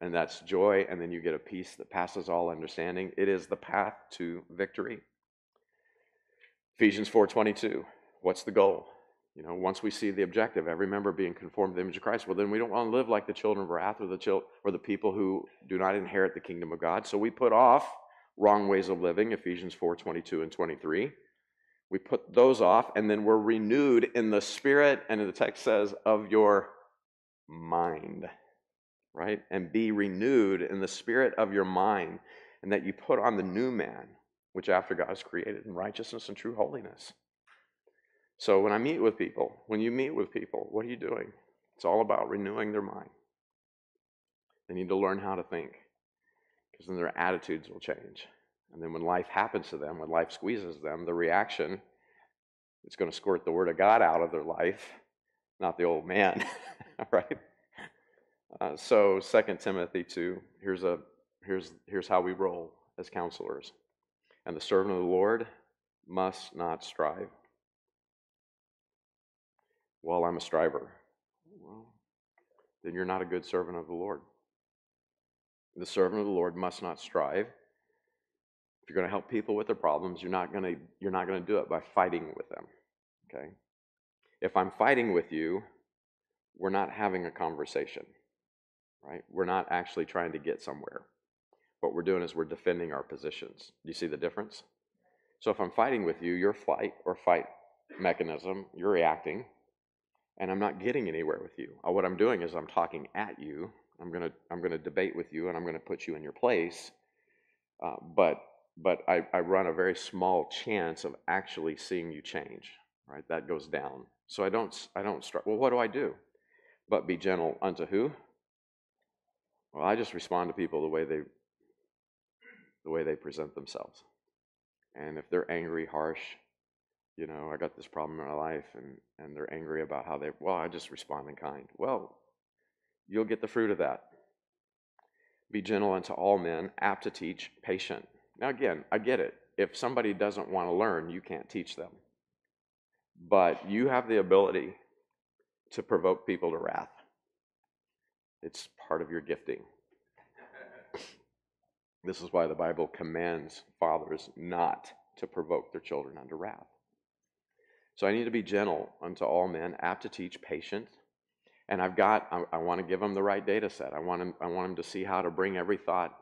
B: and that's joy and then you get a peace that passes all understanding. It is the path to victory. Ephesians 4.22 what's the goal you know, once we see the objective, every member being conformed to the image of Christ, well, then we don't want to live like the children of wrath or the chil- or the people who do not inherit the kingdom of God. So we put off wrong ways of living, Ephesians 4 22 and 23. We put those off, and then we're renewed in the spirit, and the text says, of your mind, right? And be renewed in the spirit of your mind, and that you put on the new man, which after God is created in righteousness and true holiness. So when I meet with people, when you meet with people, what are you doing? It's all about renewing their mind. They need to learn how to think because then their attitudes will change. And then when life happens to them, when life squeezes them, the reaction is going to squirt the word of God out of their life, not the old man, right? Uh, so 2 Timothy 2, here's, a, here's, here's how we roll as counselors. And the servant of the Lord must not strive well, I'm a striver. Well, then you're not a good servant of the Lord. The servant of the Lord must not strive. If you're going to help people with their problems, you're not going to you're not going to do it by fighting with them. Okay? If I'm fighting with you, we're not having a conversation. Right? We're not actually trying to get somewhere. What we're doing is we're defending our positions. Do you see the difference? So if I'm fighting with you, your flight or fight mechanism, you're reacting and I'm not getting anywhere with you. Uh, what I'm doing is I'm talking at you. I'm gonna I'm gonna debate with you, and I'm gonna put you in your place. Uh, but but I, I run a very small chance of actually seeing you change. Right, that goes down. So I don't I don't start. Well, what do I do? But be gentle unto who? Well, I just respond to people the way they the way they present themselves. And if they're angry, harsh, you know, I got this problem in my life and, and they're angry about how they, well, I just respond in kind. Well, you'll get the fruit of that. Be gentle unto all men, apt to teach, patient. Now, again, I get it. If somebody doesn't want to learn, you can't teach them. But you have the ability to provoke people to wrath. It's part of your gifting. This is why the Bible commands fathers not to provoke their children unto wrath. So I need to be gentle unto all men, apt to teach, patient. And I've got, I, I want to give them the right data set. I want, them, I want them to see how to bring every thought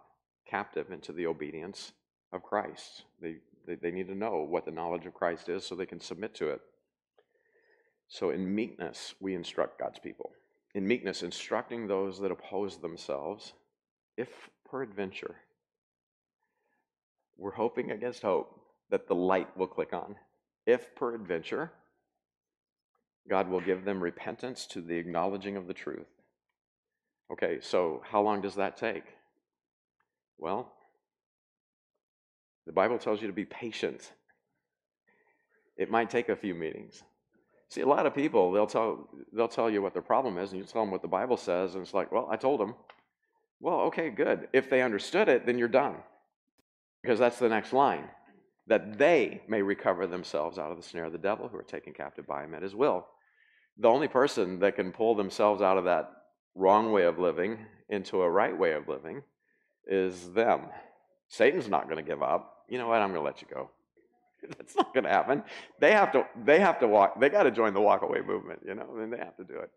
B: captive into the obedience of Christ. They, they, they need to know what the knowledge of Christ is so they can submit to it. So in meekness, we instruct God's people. In meekness, instructing those that oppose themselves, if peradventure, we're hoping against hope that the light will click on. If peradventure, God will give them repentance to the acknowledging of the truth. Okay, so how long does that take? Well, the Bible tells you to be patient. It might take a few meetings. See, a lot of people they'll tell they'll tell you what their problem is, and you tell them what the Bible says, and it's like, well, I told them. Well, okay, good. If they understood it, then you're done, because that's the next line, that they may recover themselves out of the snare of the devil, who are taken captive by him at his will. The only person that can pull themselves out of that wrong way of living into a right way of living is them. Satan's not going to give up. You know what? I'm going to let you go. That's not going to happen. They have to. They have to walk. They got to join the walkaway movement. You know, and they have to do it.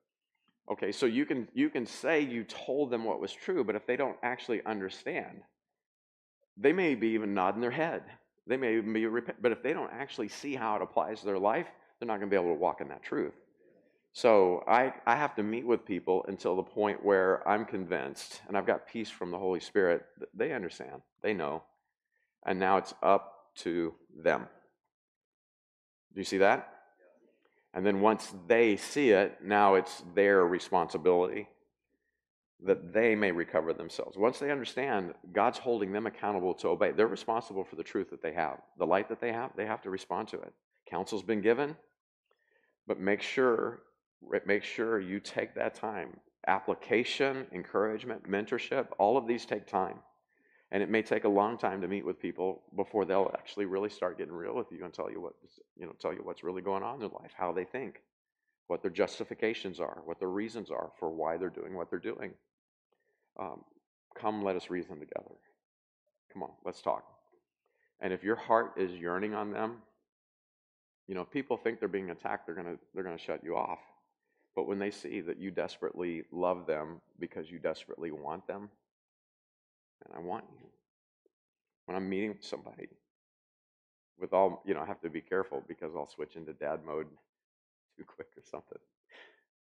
B: Okay, so you can you can say you told them what was true, but if they don't actually understand, they may be even nodding their head. They may even be repent, but if they don't actually see how it applies to their life, they're not going to be able to walk in that truth. So I, I have to meet with people until the point where I'm convinced and I've got peace from the Holy Spirit. They understand, they know. And now it's up to them. Do you see that? And then once they see it, now it's their responsibility that they may recover themselves. Once they understand, God's holding them accountable to obey. They're responsible for the truth that they have. The light that they have, they have to respond to it. Counsel's been given, but make sure make sure you take that time. Application, encouragement, mentorship, all of these take time. And it may take a long time to meet with people before they'll actually really start getting real with you and tell you what you know, tell you what's really going on in their life, how they think, what their justifications are, what their reasons are for why they're doing what they're doing. Um, come, let us reason together. Come on, let's talk. And if your heart is yearning on them, you know, people think they're being attacked, they're gonna they're gonna shut you off. But when they see that you desperately love them because you desperately want them, and I want you. When I'm meeting somebody, with all, you know, I have to be careful because I'll switch into dad mode too quick or something.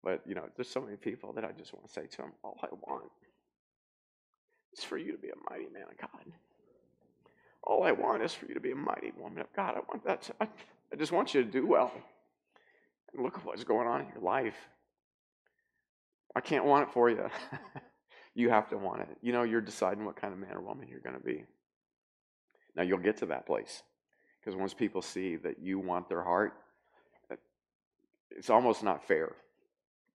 B: But, you know, there's so many people that I just want to say to them, all I want is for you to be a mighty man of God. All I want is for you to be a mighty woman of God. I want that. To, I, I just want you to do well. And look at what's going on in your life. I can't want it for you. you have to want it. You know, you're deciding what kind of man or woman you're going to be. Now, you'll get to that place because once people see that you want their heart, it's almost not fair.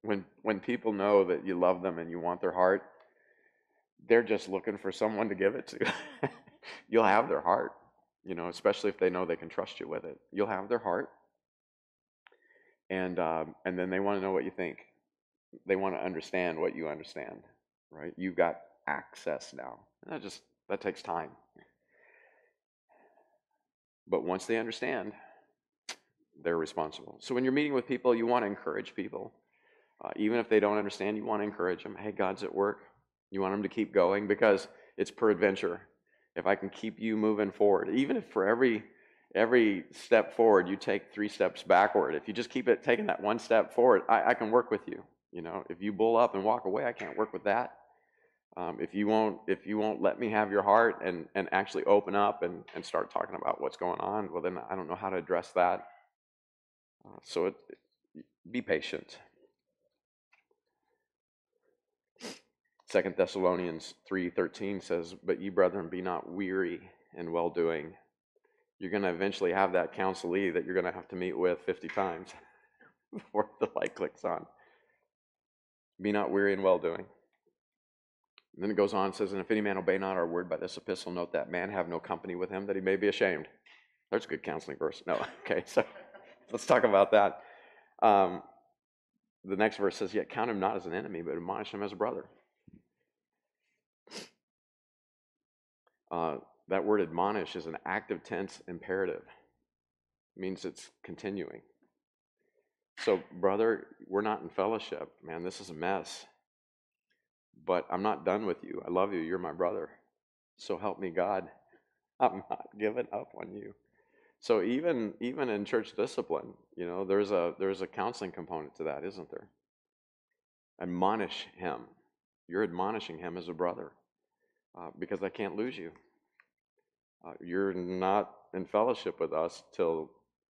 B: When, when people know that you love them and you want their heart, they're just looking for someone to give it to. You'll have their heart, you know, especially if they know they can trust you with it. You'll have their heart, and um, and then they want to know what you think. They want to understand what you understand right? You've got access now. And that just that takes time. But once they understand, they're responsible. So when you're meeting with people, you want to encourage people. Uh, even if they don't understand, you want to encourage them. Hey, God's at work. You want them to keep going because it's peradventure. If I can keep you moving forward, even if for every every step forward you take three steps backward, if you just keep it taking that one step forward, I, I can work with you. You know, if you bull up and walk away, I can't work with that. Um, if you won't, if you won't let me have your heart and and actually open up and and start talking about what's going on, well, then I don't know how to address that. So it, be patient. Second Thessalonians three thirteen says, "But ye brethren, be not weary in well doing." You're going to eventually have that counselee that you're going to have to meet with 50 times before the light clicks on. Be not weary in well doing. And then it goes on and says, And if any man obey not our word by this epistle, note that man have no company with him, that he may be ashamed. There's a good counseling verse. No, okay, so let's talk about that. Um, the next verse says, Yet count him not as an enemy, but admonish him as a brother. Uh, that word admonish is an active tense imperative. It means it's continuing. So, brother, we're not in fellowship. Man, this is a mess. But I'm not done with you. I love you. You're my brother. So help me God. I'm not giving up on you. So even even in church discipline, you know, there's a there's a counseling component to that, isn't there? Admonish him. You're admonishing him as a brother uh, because I can't lose you. Uh, you're not in fellowship with us till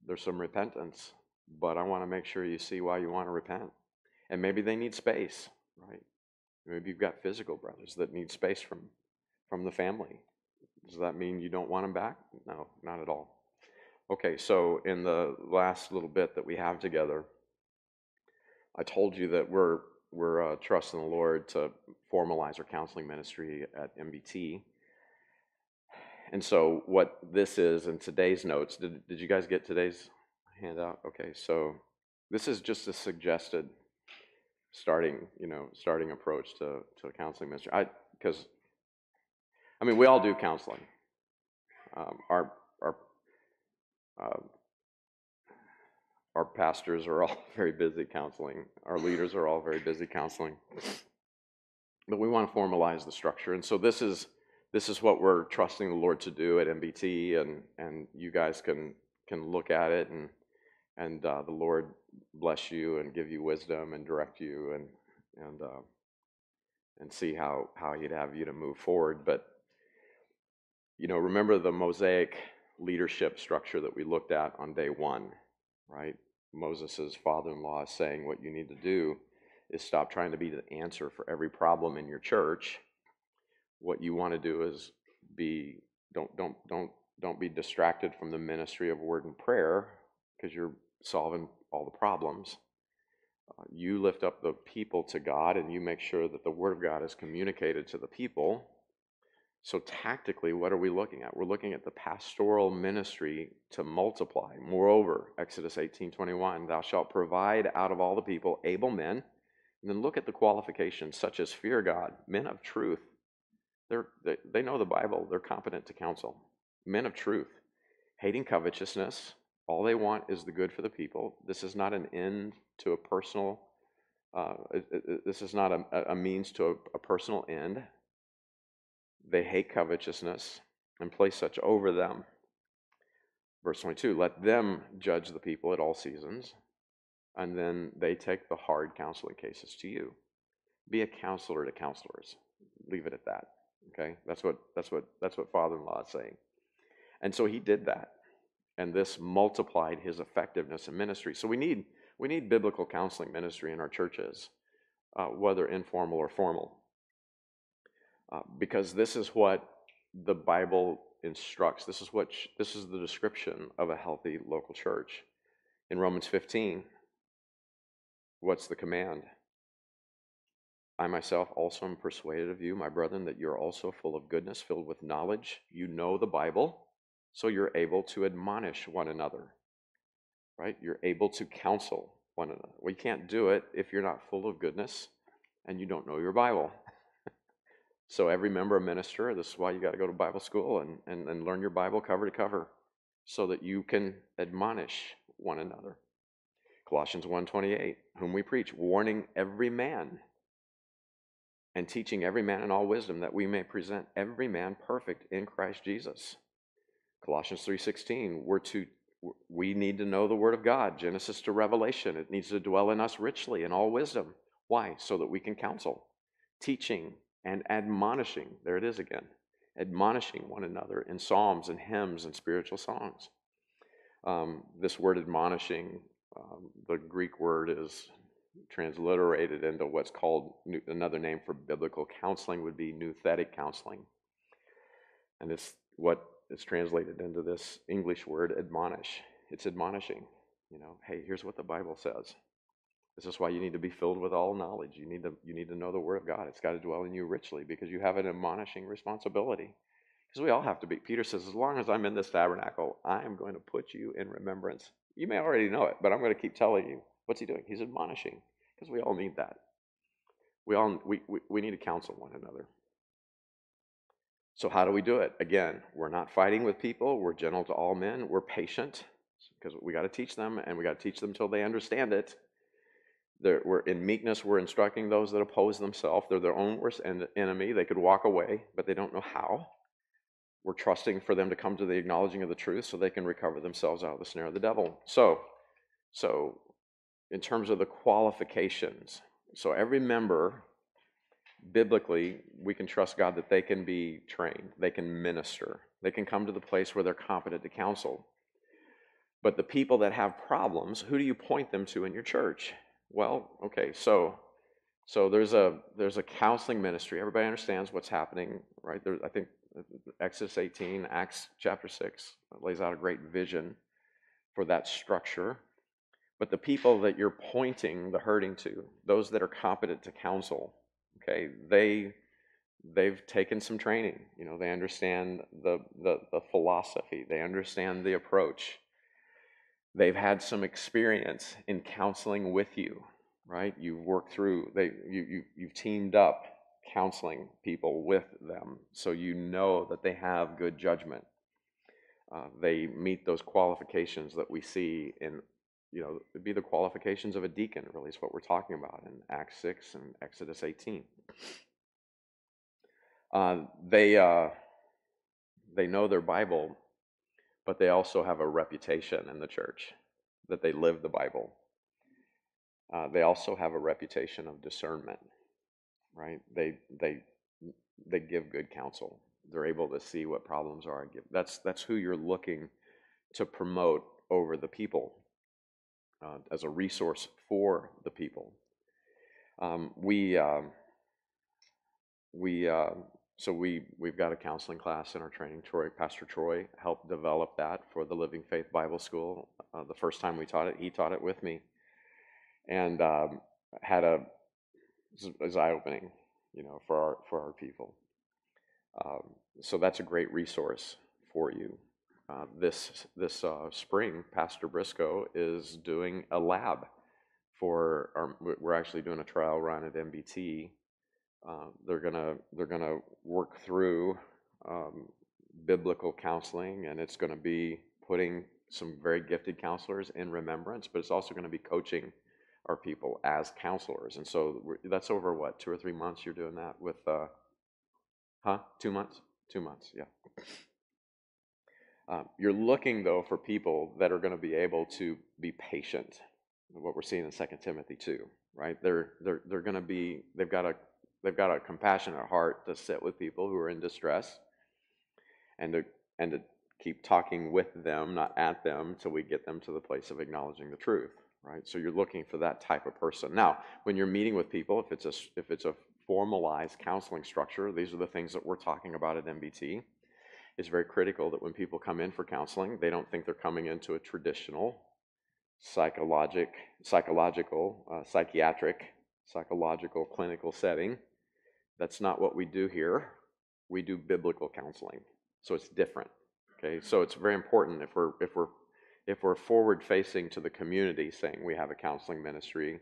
B: there's some repentance, but I want to make sure you see why you want to repent. And maybe they need space, right? Maybe you've got physical brothers that need space from from the family. Does that mean you don't want them back? No, not at all. Okay, so in the last little bit that we have together, I told you that we're we're uh, trusting the Lord to formalize our counseling ministry at MBT. And so, what this is in today's notes, did, did you guys get today's handout? Okay, so this is just a suggested starting, you know, starting approach to, to counseling ministry. I, because, I mean, we all do counseling. Um, our, our, uh, our pastors are all very busy counseling. Our leaders are all very busy counseling. But we want to formalize the structure. And so this is this is what we're trusting the Lord to do at MBT, and and you guys can can look at it, and and uh, the Lord bless you and give you wisdom and direct you, and and uh, and see how how He'd have you to move forward. But you know, remember the Mosaic leadership structure that we looked at on day one, right? Moses' father-in-law is saying what you need to do is stop trying to be the answer for every problem in your church what you want to do is be don't don't don't don't be distracted from the ministry of word and prayer because you're solving all the problems. Uh, you lift up the people to God and you make sure that the word of God is communicated to the people. So tactically, what are we looking at? We're looking at the pastoral ministry to multiply. Moreover, Exodus 18:21, thou shalt provide out of all the people able men. And then look at the qualifications such as fear God, men of truth, they're, they, they know the Bible. They're competent to counsel. Men of truth, hating covetousness. All they want is the good for the people. This is not an end to a personal, uh, this is not a, a means to a, a personal end. They hate covetousness and place such over them. Verse 22 let them judge the people at all seasons, and then they take the hard counseling cases to you. Be a counselor to counselors. Leave it at that. Okay, that's what that's what that's what father-in-law is saying. And so he did that, and this multiplied his effectiveness in ministry. So we need we need biblical counseling ministry in our churches, uh, whether informal or formal, uh, because this is what the Bible instructs. This is what this is the description of a healthy local church. In Romans 15, what's the command? I myself also am persuaded of you, my brethren, that you're also full of goodness, filled with knowledge. You know the Bible, so you're able to admonish one another, right? You're able to counsel one another. We can't do it if you're not full of goodness and you don't know your Bible. So every member of minister, this is why you got to go to Bible school and, and, and learn your Bible cover to cover so that you can admonish one another. Colossians 1:28, whom we preach, warning every man and teaching every man in all wisdom that we may present every man perfect in Christ Jesus. Colossians 3:16 we're to we need to know the word of God Genesis to Revelation it needs to dwell in us richly in all wisdom why so that we can counsel teaching and admonishing there it is again admonishing one another in psalms and hymns and spiritual songs um, this word admonishing um, the Greek word is transliterated into what's called another name for biblical counseling would be nouthetic counseling. And it's what is translated into this English word admonish. It's admonishing. You know, hey, here's what the Bible says. This is why you need to be filled with all knowledge. You need to, you need to know the Word of God. It's got to dwell in you richly because you have an admonishing responsibility. Because we all have to be. Peter says, as long as I'm in this tabernacle, I am going to put you in remembrance. You may already know it, but I'm going to keep telling you. What's he doing? He's admonishing because we all need that. We all we, we, we need to counsel one another. So how do we do it? Again, we're not fighting with people. We're gentle to all men. We're patient because we got to teach them, and we got to teach them till they understand it. We're in meekness. We're instructing those that oppose themselves. They're their own worst enemy. They could walk away, but they don't know how. We're trusting for them to come to the acknowledging of the truth so they can recover themselves out of the snare of the devil. So, so in terms of the qualifications, so every member, biblically, we can trust God that they can be trained, they can minister, they can come to the place where they're competent to counsel. But the people that have problems, who do you point them to in your church? Well, okay, so so there's a there's a counseling ministry. Everybody understands what's happening, right? There, I think Exodus 18, Acts chapter 6 lays out a great vision for that structure. But the people that you're pointing the hurting to, those that are competent to counsel, okay, they they've taken some training. You know, they understand the, the, the philosophy, they understand the approach. They've had some experience in counseling with you, right? You've worked through, they, you, you, you've teamed up counseling people with them, so you know that they have good judgment. Uh, they meet those qualifications that we see in, you know, it'd be the qualifications of a deacon, really, is what we're talking about in Acts 6 and Exodus 18. Uh, they, uh, they know their Bible, but they also have a reputation in the church that they live the Bible. Uh, they also have a reputation of discernment right? They they they give good counsel. They're able to see what problems are. That's that's who you're looking to promote over the people uh, as a resource for the people. Um, we um, we uh, so we we've got a counseling class in our training. Troy, Pastor Troy, helped develop that for the Living Faith Bible School. Uh, the first time we taught it, he taught it with me, and um, had a is eye opening, you know, for our for our people. Um, so that's a great resource for you. Uh, this this uh, spring, Pastor Briscoe is doing a lab for our. We're actually doing a trial run at MBT. Uh, they're gonna they're gonna work through um, biblical counseling, and it's to be putting some very gifted counselors in remembrance, but it's also to be coaching our people as counselors. And so that's over what, two or three months you're doing that with, uh, huh? Two months? Two months, yeah. Um, you're looking, though, for people that are going to be able to be patient. What we're seeing in Second Timothy 2, right? They're, they're, they're going to be, they've got, a, they've got a compassionate heart to sit with people who are in distress and to, and to keep talking with them, not at them, till we get them to the place of acknowledging the truth right? So you're looking for that type of person. Now, when you're meeting with people, if it's a if it's a formalized counseling structure, these are the things that we're talking about at MBT. It's very critical that when people come in for counseling, they don't think they're coming into a traditional psychologic, psychological, uh, psychiatric, psychological clinical setting. That's not what we do here. We do biblical counseling, so it's different. Okay, so it's very important if we're if we're if we're forward facing to the community saying we have a counseling ministry,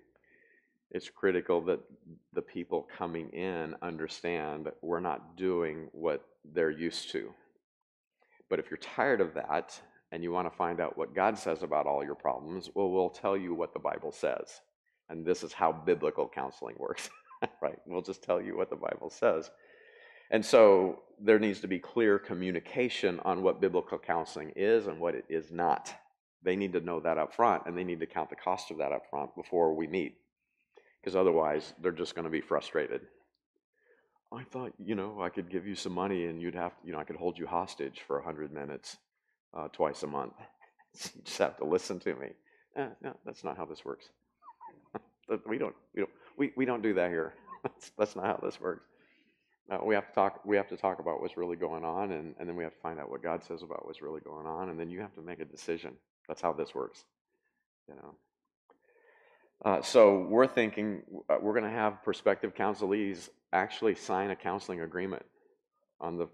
B: it's critical that the people coming in understand that we're not doing what they're used to. But if you're tired of that and you want to find out what God says about all your problems, well, we'll tell you what the Bible says. And this is how biblical counseling works, right? We'll just tell you what the Bible says. And so there needs to be clear communication on what biblical counseling is and what it is not. They need to know that up front and they need to count the cost of that up front before we meet. Because otherwise, they're just going to be frustrated. I thought, you know, I could give you some money and you'd have, you know, I could hold you hostage for 100 minutes uh, twice a month. you just have to listen to me. Eh, no, that's not how this works. We don't, we don't, we, we don't do that here. that's, that's not how this works. Uh, we have to talk. We have to talk about what's really going on, and, and then we have to find out what God says about what's really going on, and then you have to make a decision. That's how this works. You know. Uh, so we're thinking uh, we're going to have prospective counselees actually sign a counseling agreement on the.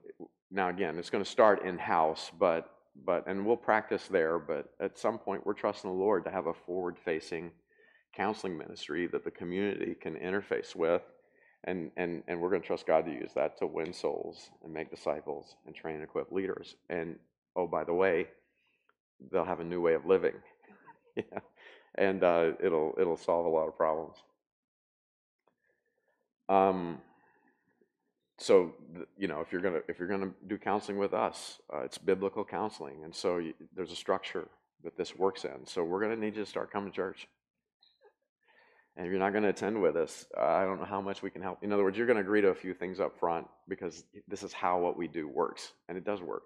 B: Now again, it's going to start in house, but but and we'll practice there. But at some point, we're trusting the Lord to have a forward-facing counseling ministry that the community can interface with, and and and we're going to trust God to use that to win souls and make disciples and train and equip leaders. And oh, by the way, they'll have a new way of living. yeah and uh, it'll it'll solve a lot of problems. Um, so you know if you're gonna if you're gonna do counseling with us, uh, it's biblical counseling, and so you, there's a structure that this works in. So we're gonna need you to start coming to church. And if you're not going to attend with us, I don't know how much we can help. In other words, you're going to agree to a few things up front because this is how what we do works, and it does work.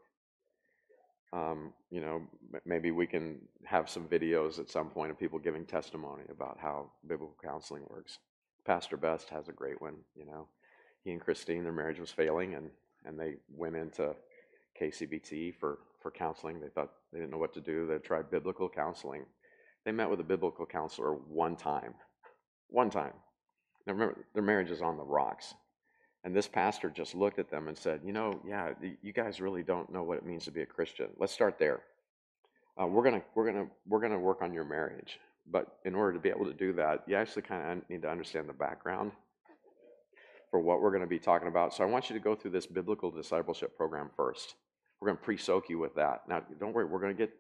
B: Um, you know, maybe we can have some videos at some point of people giving testimony about how biblical counseling works. Pastor Best has a great one. You know, he and Christine, their marriage was failing, and and they went into KCBT for for counseling. They thought they didn't know what to do. They tried biblical counseling. They met with a biblical counselor one time, one time. Now remember, their marriage is on the rocks. And this pastor just looked at them and said, You know, yeah, you guys really don't know what it means to be a Christian. Let's start there. Uh, we're gonna we're gonna we're gonna work on your marriage, but in order to be able to do that, you actually kind of need to understand the background for what we're going to be talking about. So I want you to go through this biblical discipleship program first. We're going to pre-soak you with that. Now, don't worry, we're going to get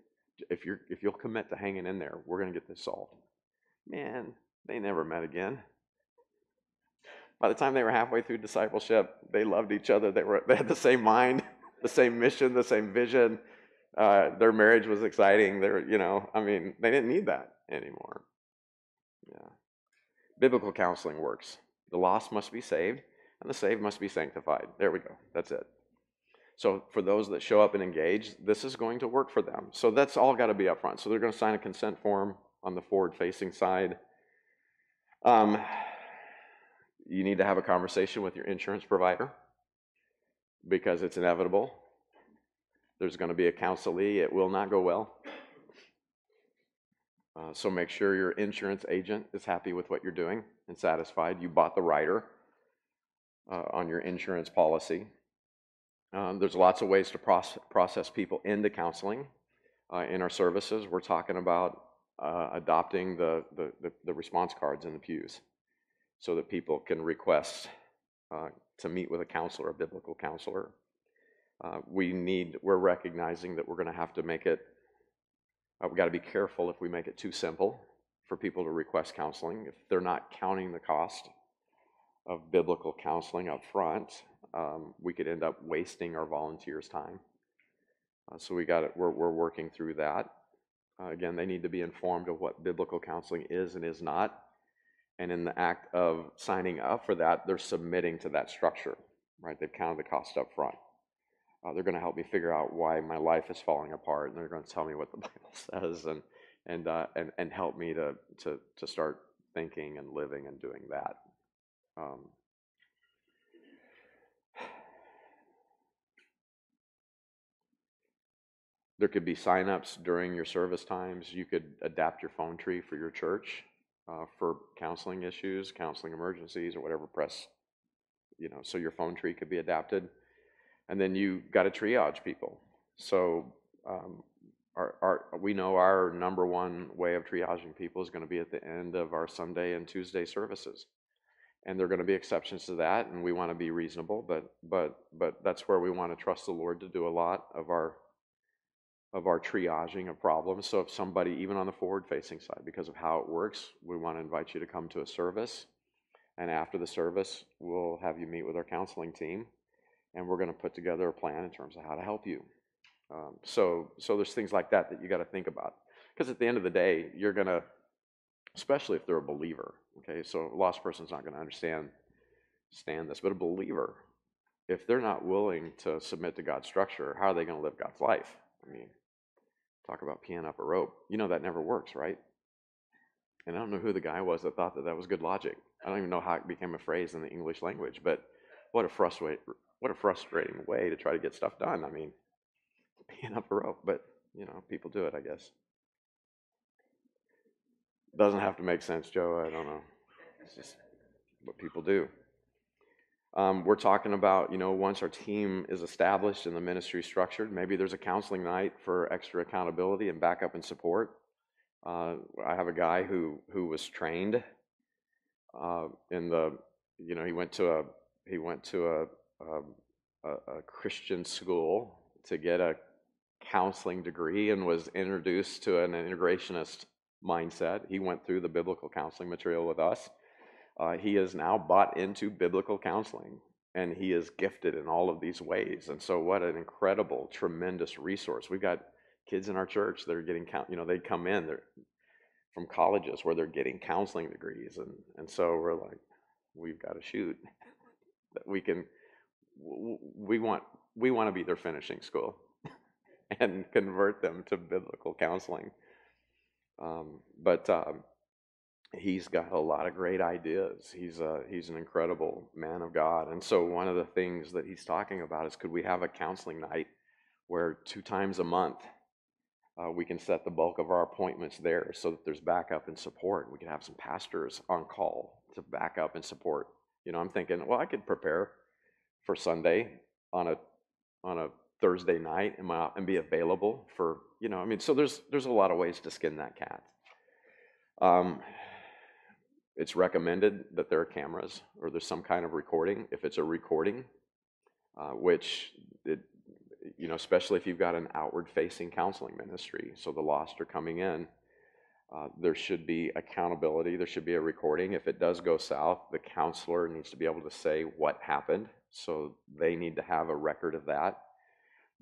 B: if you're if you'll commit to hanging in there, we're going to get this solved. Man, they never met again. By the time they were halfway through discipleship, they loved each other. They, were, they had the same mind, the same mission, the same vision. Uh, their marriage was exciting. They're, you know, I mean, they didn't need that anymore. Yeah. Biblical counseling works. The lost must be saved, and the saved must be sanctified. There we go. That's it. So for those that show up and engage, this is going to work for them. So that's all got to be up front. So they're going to sign a consent form on the forward-facing side. Um, you need to have a conversation with your insurance provider because it's inevitable. There's going to be a counselee, it will not go well. Uh, so make sure your insurance agent is happy with what you're doing and satisfied. You bought the rider uh, on your insurance policy. Um, there's lots of ways to process, people into counseling uh, in our services. We're talking about uh, adopting the, the, the, the response cards in the pews so that people can request uh, to meet with a counselor, a biblical counselor. Uh, we need, we're recognizing that we're going to have to make it, uh, we've got to be careful if we make it too simple for people to request counseling. If they're not counting the cost of biblical counseling up front, um, we could end up wasting our volunteers' time. Uh, so we got it, we're, we're working through that. Uh, again, they need to be informed of what biblical counseling is and is not and in the act of signing up for that, they're submitting to that structure, right? They've counted the cost up front. Uh, they're going to help me figure out why my life is falling apart, and they're going to tell me what the Bible says, and and uh, and and help me to to to start thinking and living and doing that. Um, there could be signups during your service times. You could adapt your phone tree for your church uh, for counseling issues, counseling emergencies, or whatever press, you know, so your phone tree could be adapted. And then you got to triage people. So um, our, our, we know our number one way of triaging people is going to be at the end of our Sunday and Tuesday services. And there are going to be exceptions to that, and we want to be reasonable, but but but that's where we want to trust the Lord to do a lot of our of our triaging of problems. So if somebody, even on the forward-facing side, because of how it works, we want to invite you to come to a service. And after the service, we'll have you meet with our counseling team, and we're going to put together a plan in terms of how to help you. Um, so, so there's things like that that you got to think about. Because at the end of the day, you're going to, especially if they're a believer, okay, so a lost person's not going to understand stand this, but a believer, if they're not willing to submit to God's structure, how are they going to live God's life? I mean, Talk about peeing up a rope. You know that never works, right? And I don't know who the guy was that thought that that was good logic. I don't even know how it became a phrase in the English language, but what a frustrate what a frustrating way to try to get stuff done. I mean, peeing up a rope, but you know, people do it, I guess. Doesn't have to make sense, Joe. I don't know. It's just what people do. Um, we're talking about, you know, once our team is established and the ministry structured, maybe there's a counseling night for extra accountability and backup and support. Uh, I have a guy who who was trained uh, in the, you know, he went to a he went to a, a, a Christian school to get a counseling degree and was introduced to an integrationist mindset. He went through the biblical counseling material with us. Uh, he is now bought into biblical counseling and he is gifted in all of these ways. And so, what an incredible, tremendous resource. We've got kids in our church that are getting, you know, they come in they're from colleges where they're getting counseling degrees. And, and so we're like, we've got to shoot that we can, we want, we want to be their finishing school and convert them to biblical counseling. Um, but um, he's got a lot of great ideas. He's a, he's an incredible man of God. And so one of the things that he's talking about is could we have a counseling night where two times a month uh, we can set the bulk of our appointments there so that there's backup and support. We can have some pastors on call to back up and support. You know, I'm thinking, well, I could prepare for Sunday on a on a Thursday night and, my, and be available for you know. I mean, so there's there's a lot of ways to skin that cat. Um, it's recommended that there are cameras or there's some kind of recording. If it's a recording, uh, which it, you know, especially if you've got an outward-facing counseling ministry, so the lost are coming in. Uh, there should be accountability. There should be a recording. If it does go south, the counselor needs to be able to say what happened. So they need to have a record of that.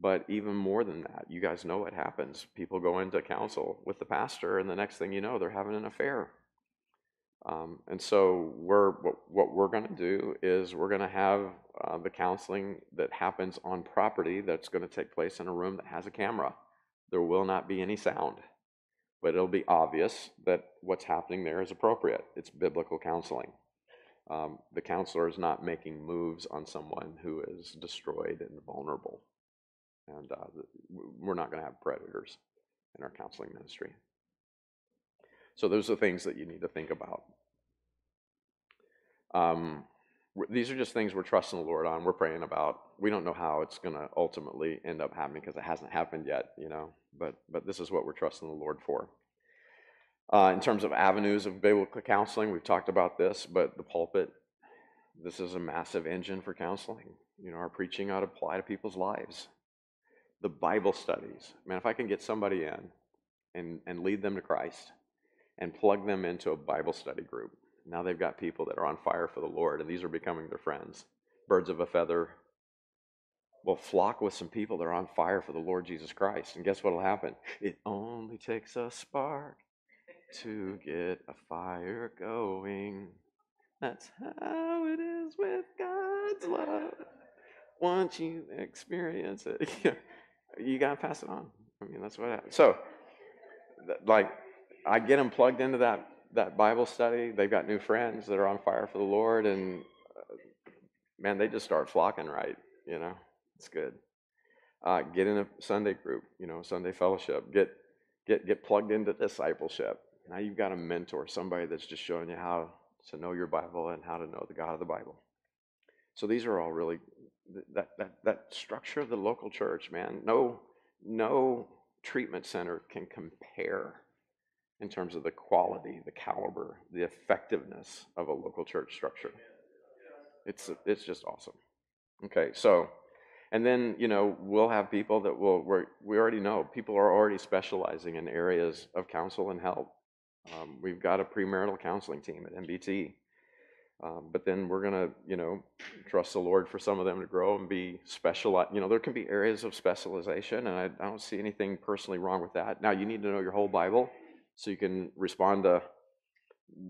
B: But even more than that, you guys know what happens. People go into counsel with the pastor, and the next thing you know, they're having an affair. Um, and so we're what, what we're going to do is we're going to have uh, the counseling that happens on property that's going to take place in a room that has a camera. There will not be any sound, but it'll be obvious that what's happening there is appropriate. It's biblical counseling. Um, the counselor is not making moves on someone who is destroyed and vulnerable. And uh, we're not going to have predators in our counseling ministry. So those are things that you need to think about. Um, these are just things we're trusting the Lord on. We're praying about. We don't know how it's going to ultimately end up happening because it hasn't happened yet, you know. But but this is what we're trusting the Lord for. Uh, in terms of avenues of biblical counseling, we've talked about this, but the pulpit, this is a massive engine for counseling. You know, our preaching ought to apply to people's lives the Bible studies. Man, if I can get somebody in and, and lead them to Christ and plug them into a Bible study group, now they've got people that are on fire for the Lord, and these are becoming their friends. Birds of a feather will flock with some people that are on fire for the Lord Jesus Christ. And guess what will happen? It only takes a spark to get a fire going. That's how it is with God's love. Once you experience it, you got to pass it on. I mean, that's what happens. So, like, I get them plugged into that that Bible study. They've got new friends that are on fire for the Lord, and uh, man, they just start flocking right. You know, it's good. Uh, get in a Sunday group. You know, Sunday fellowship. Get get get plugged into discipleship. Now you've got a mentor, somebody that's just showing you how to know your Bible and how to know the God of the Bible. So these are all really that, that, that structure of the local church, man, no, no treatment center can compare in terms of the quality, the caliber, the effectiveness of a local church structure. It's, it's just awesome. Okay, so, and then, you know, we'll have people that will, we we already know, people are already specializing in areas of counsel and help. Um, we've got a premarital counseling team at MBT um, but then we're going to, you know, trust the Lord for some of them to grow and be specialized. You know, there can be areas of specialization, and I, I, don't see anything personally wrong with that. Now, you need to know your whole Bible so you can respond to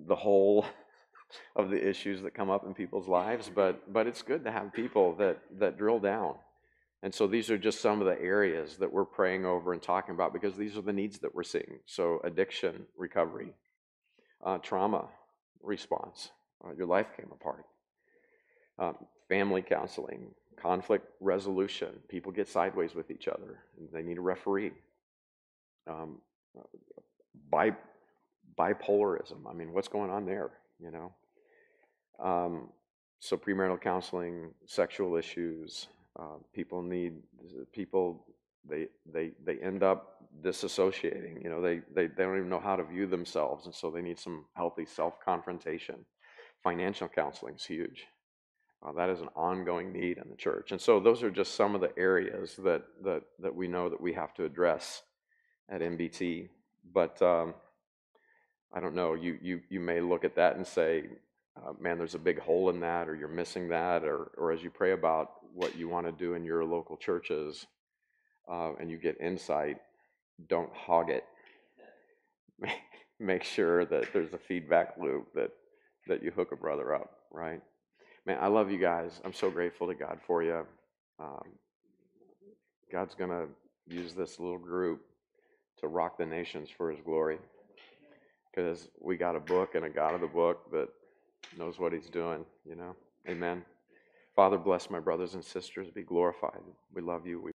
B: the whole of the issues that come up in people's lives. But but it's good to have people that that drill down. And so these are just some of the areas that we're praying over and talking about because these are the needs that we're seeing. So addiction recovery, uh, trauma response uh, your life came apart. Um, family counseling, conflict resolution. People get sideways with each other, and they need a referee. Um, Bi- bipolarism. I mean, what's going on there? You know. Um, so premarital counseling, sexual issues. Uh, people need people. They they they end up disassociating. You know, they, they they don't even know how to view themselves, and so they need some healthy self confrontation. Financial counseling is huge. Uh, that is an ongoing need in the church, and so those are just some of the areas that that that we know that we have to address at MBT. But um, I don't know. You you you may look at that and say, uh, "Man, there's a big hole in that," or "You're missing that," or or as you pray about what you want to do in your local churches, uh, and you get insight, don't hog it. Make sure that there's a feedback loop that that you hook a brother up, right? Man, I love you guys. I'm so grateful to God for you. Um, God's gonna use this little group to rock the nations for His glory, because we got a book and a God of the book that knows what He's doing. You know, Amen. Father, bless my brothers and sisters. Be glorified. We love you. We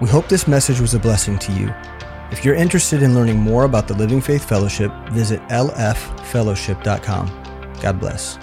A: We hope this message was a blessing to you. If you're interested in learning more about the Living Faith Fellowship, visit lffellowship.com. God bless.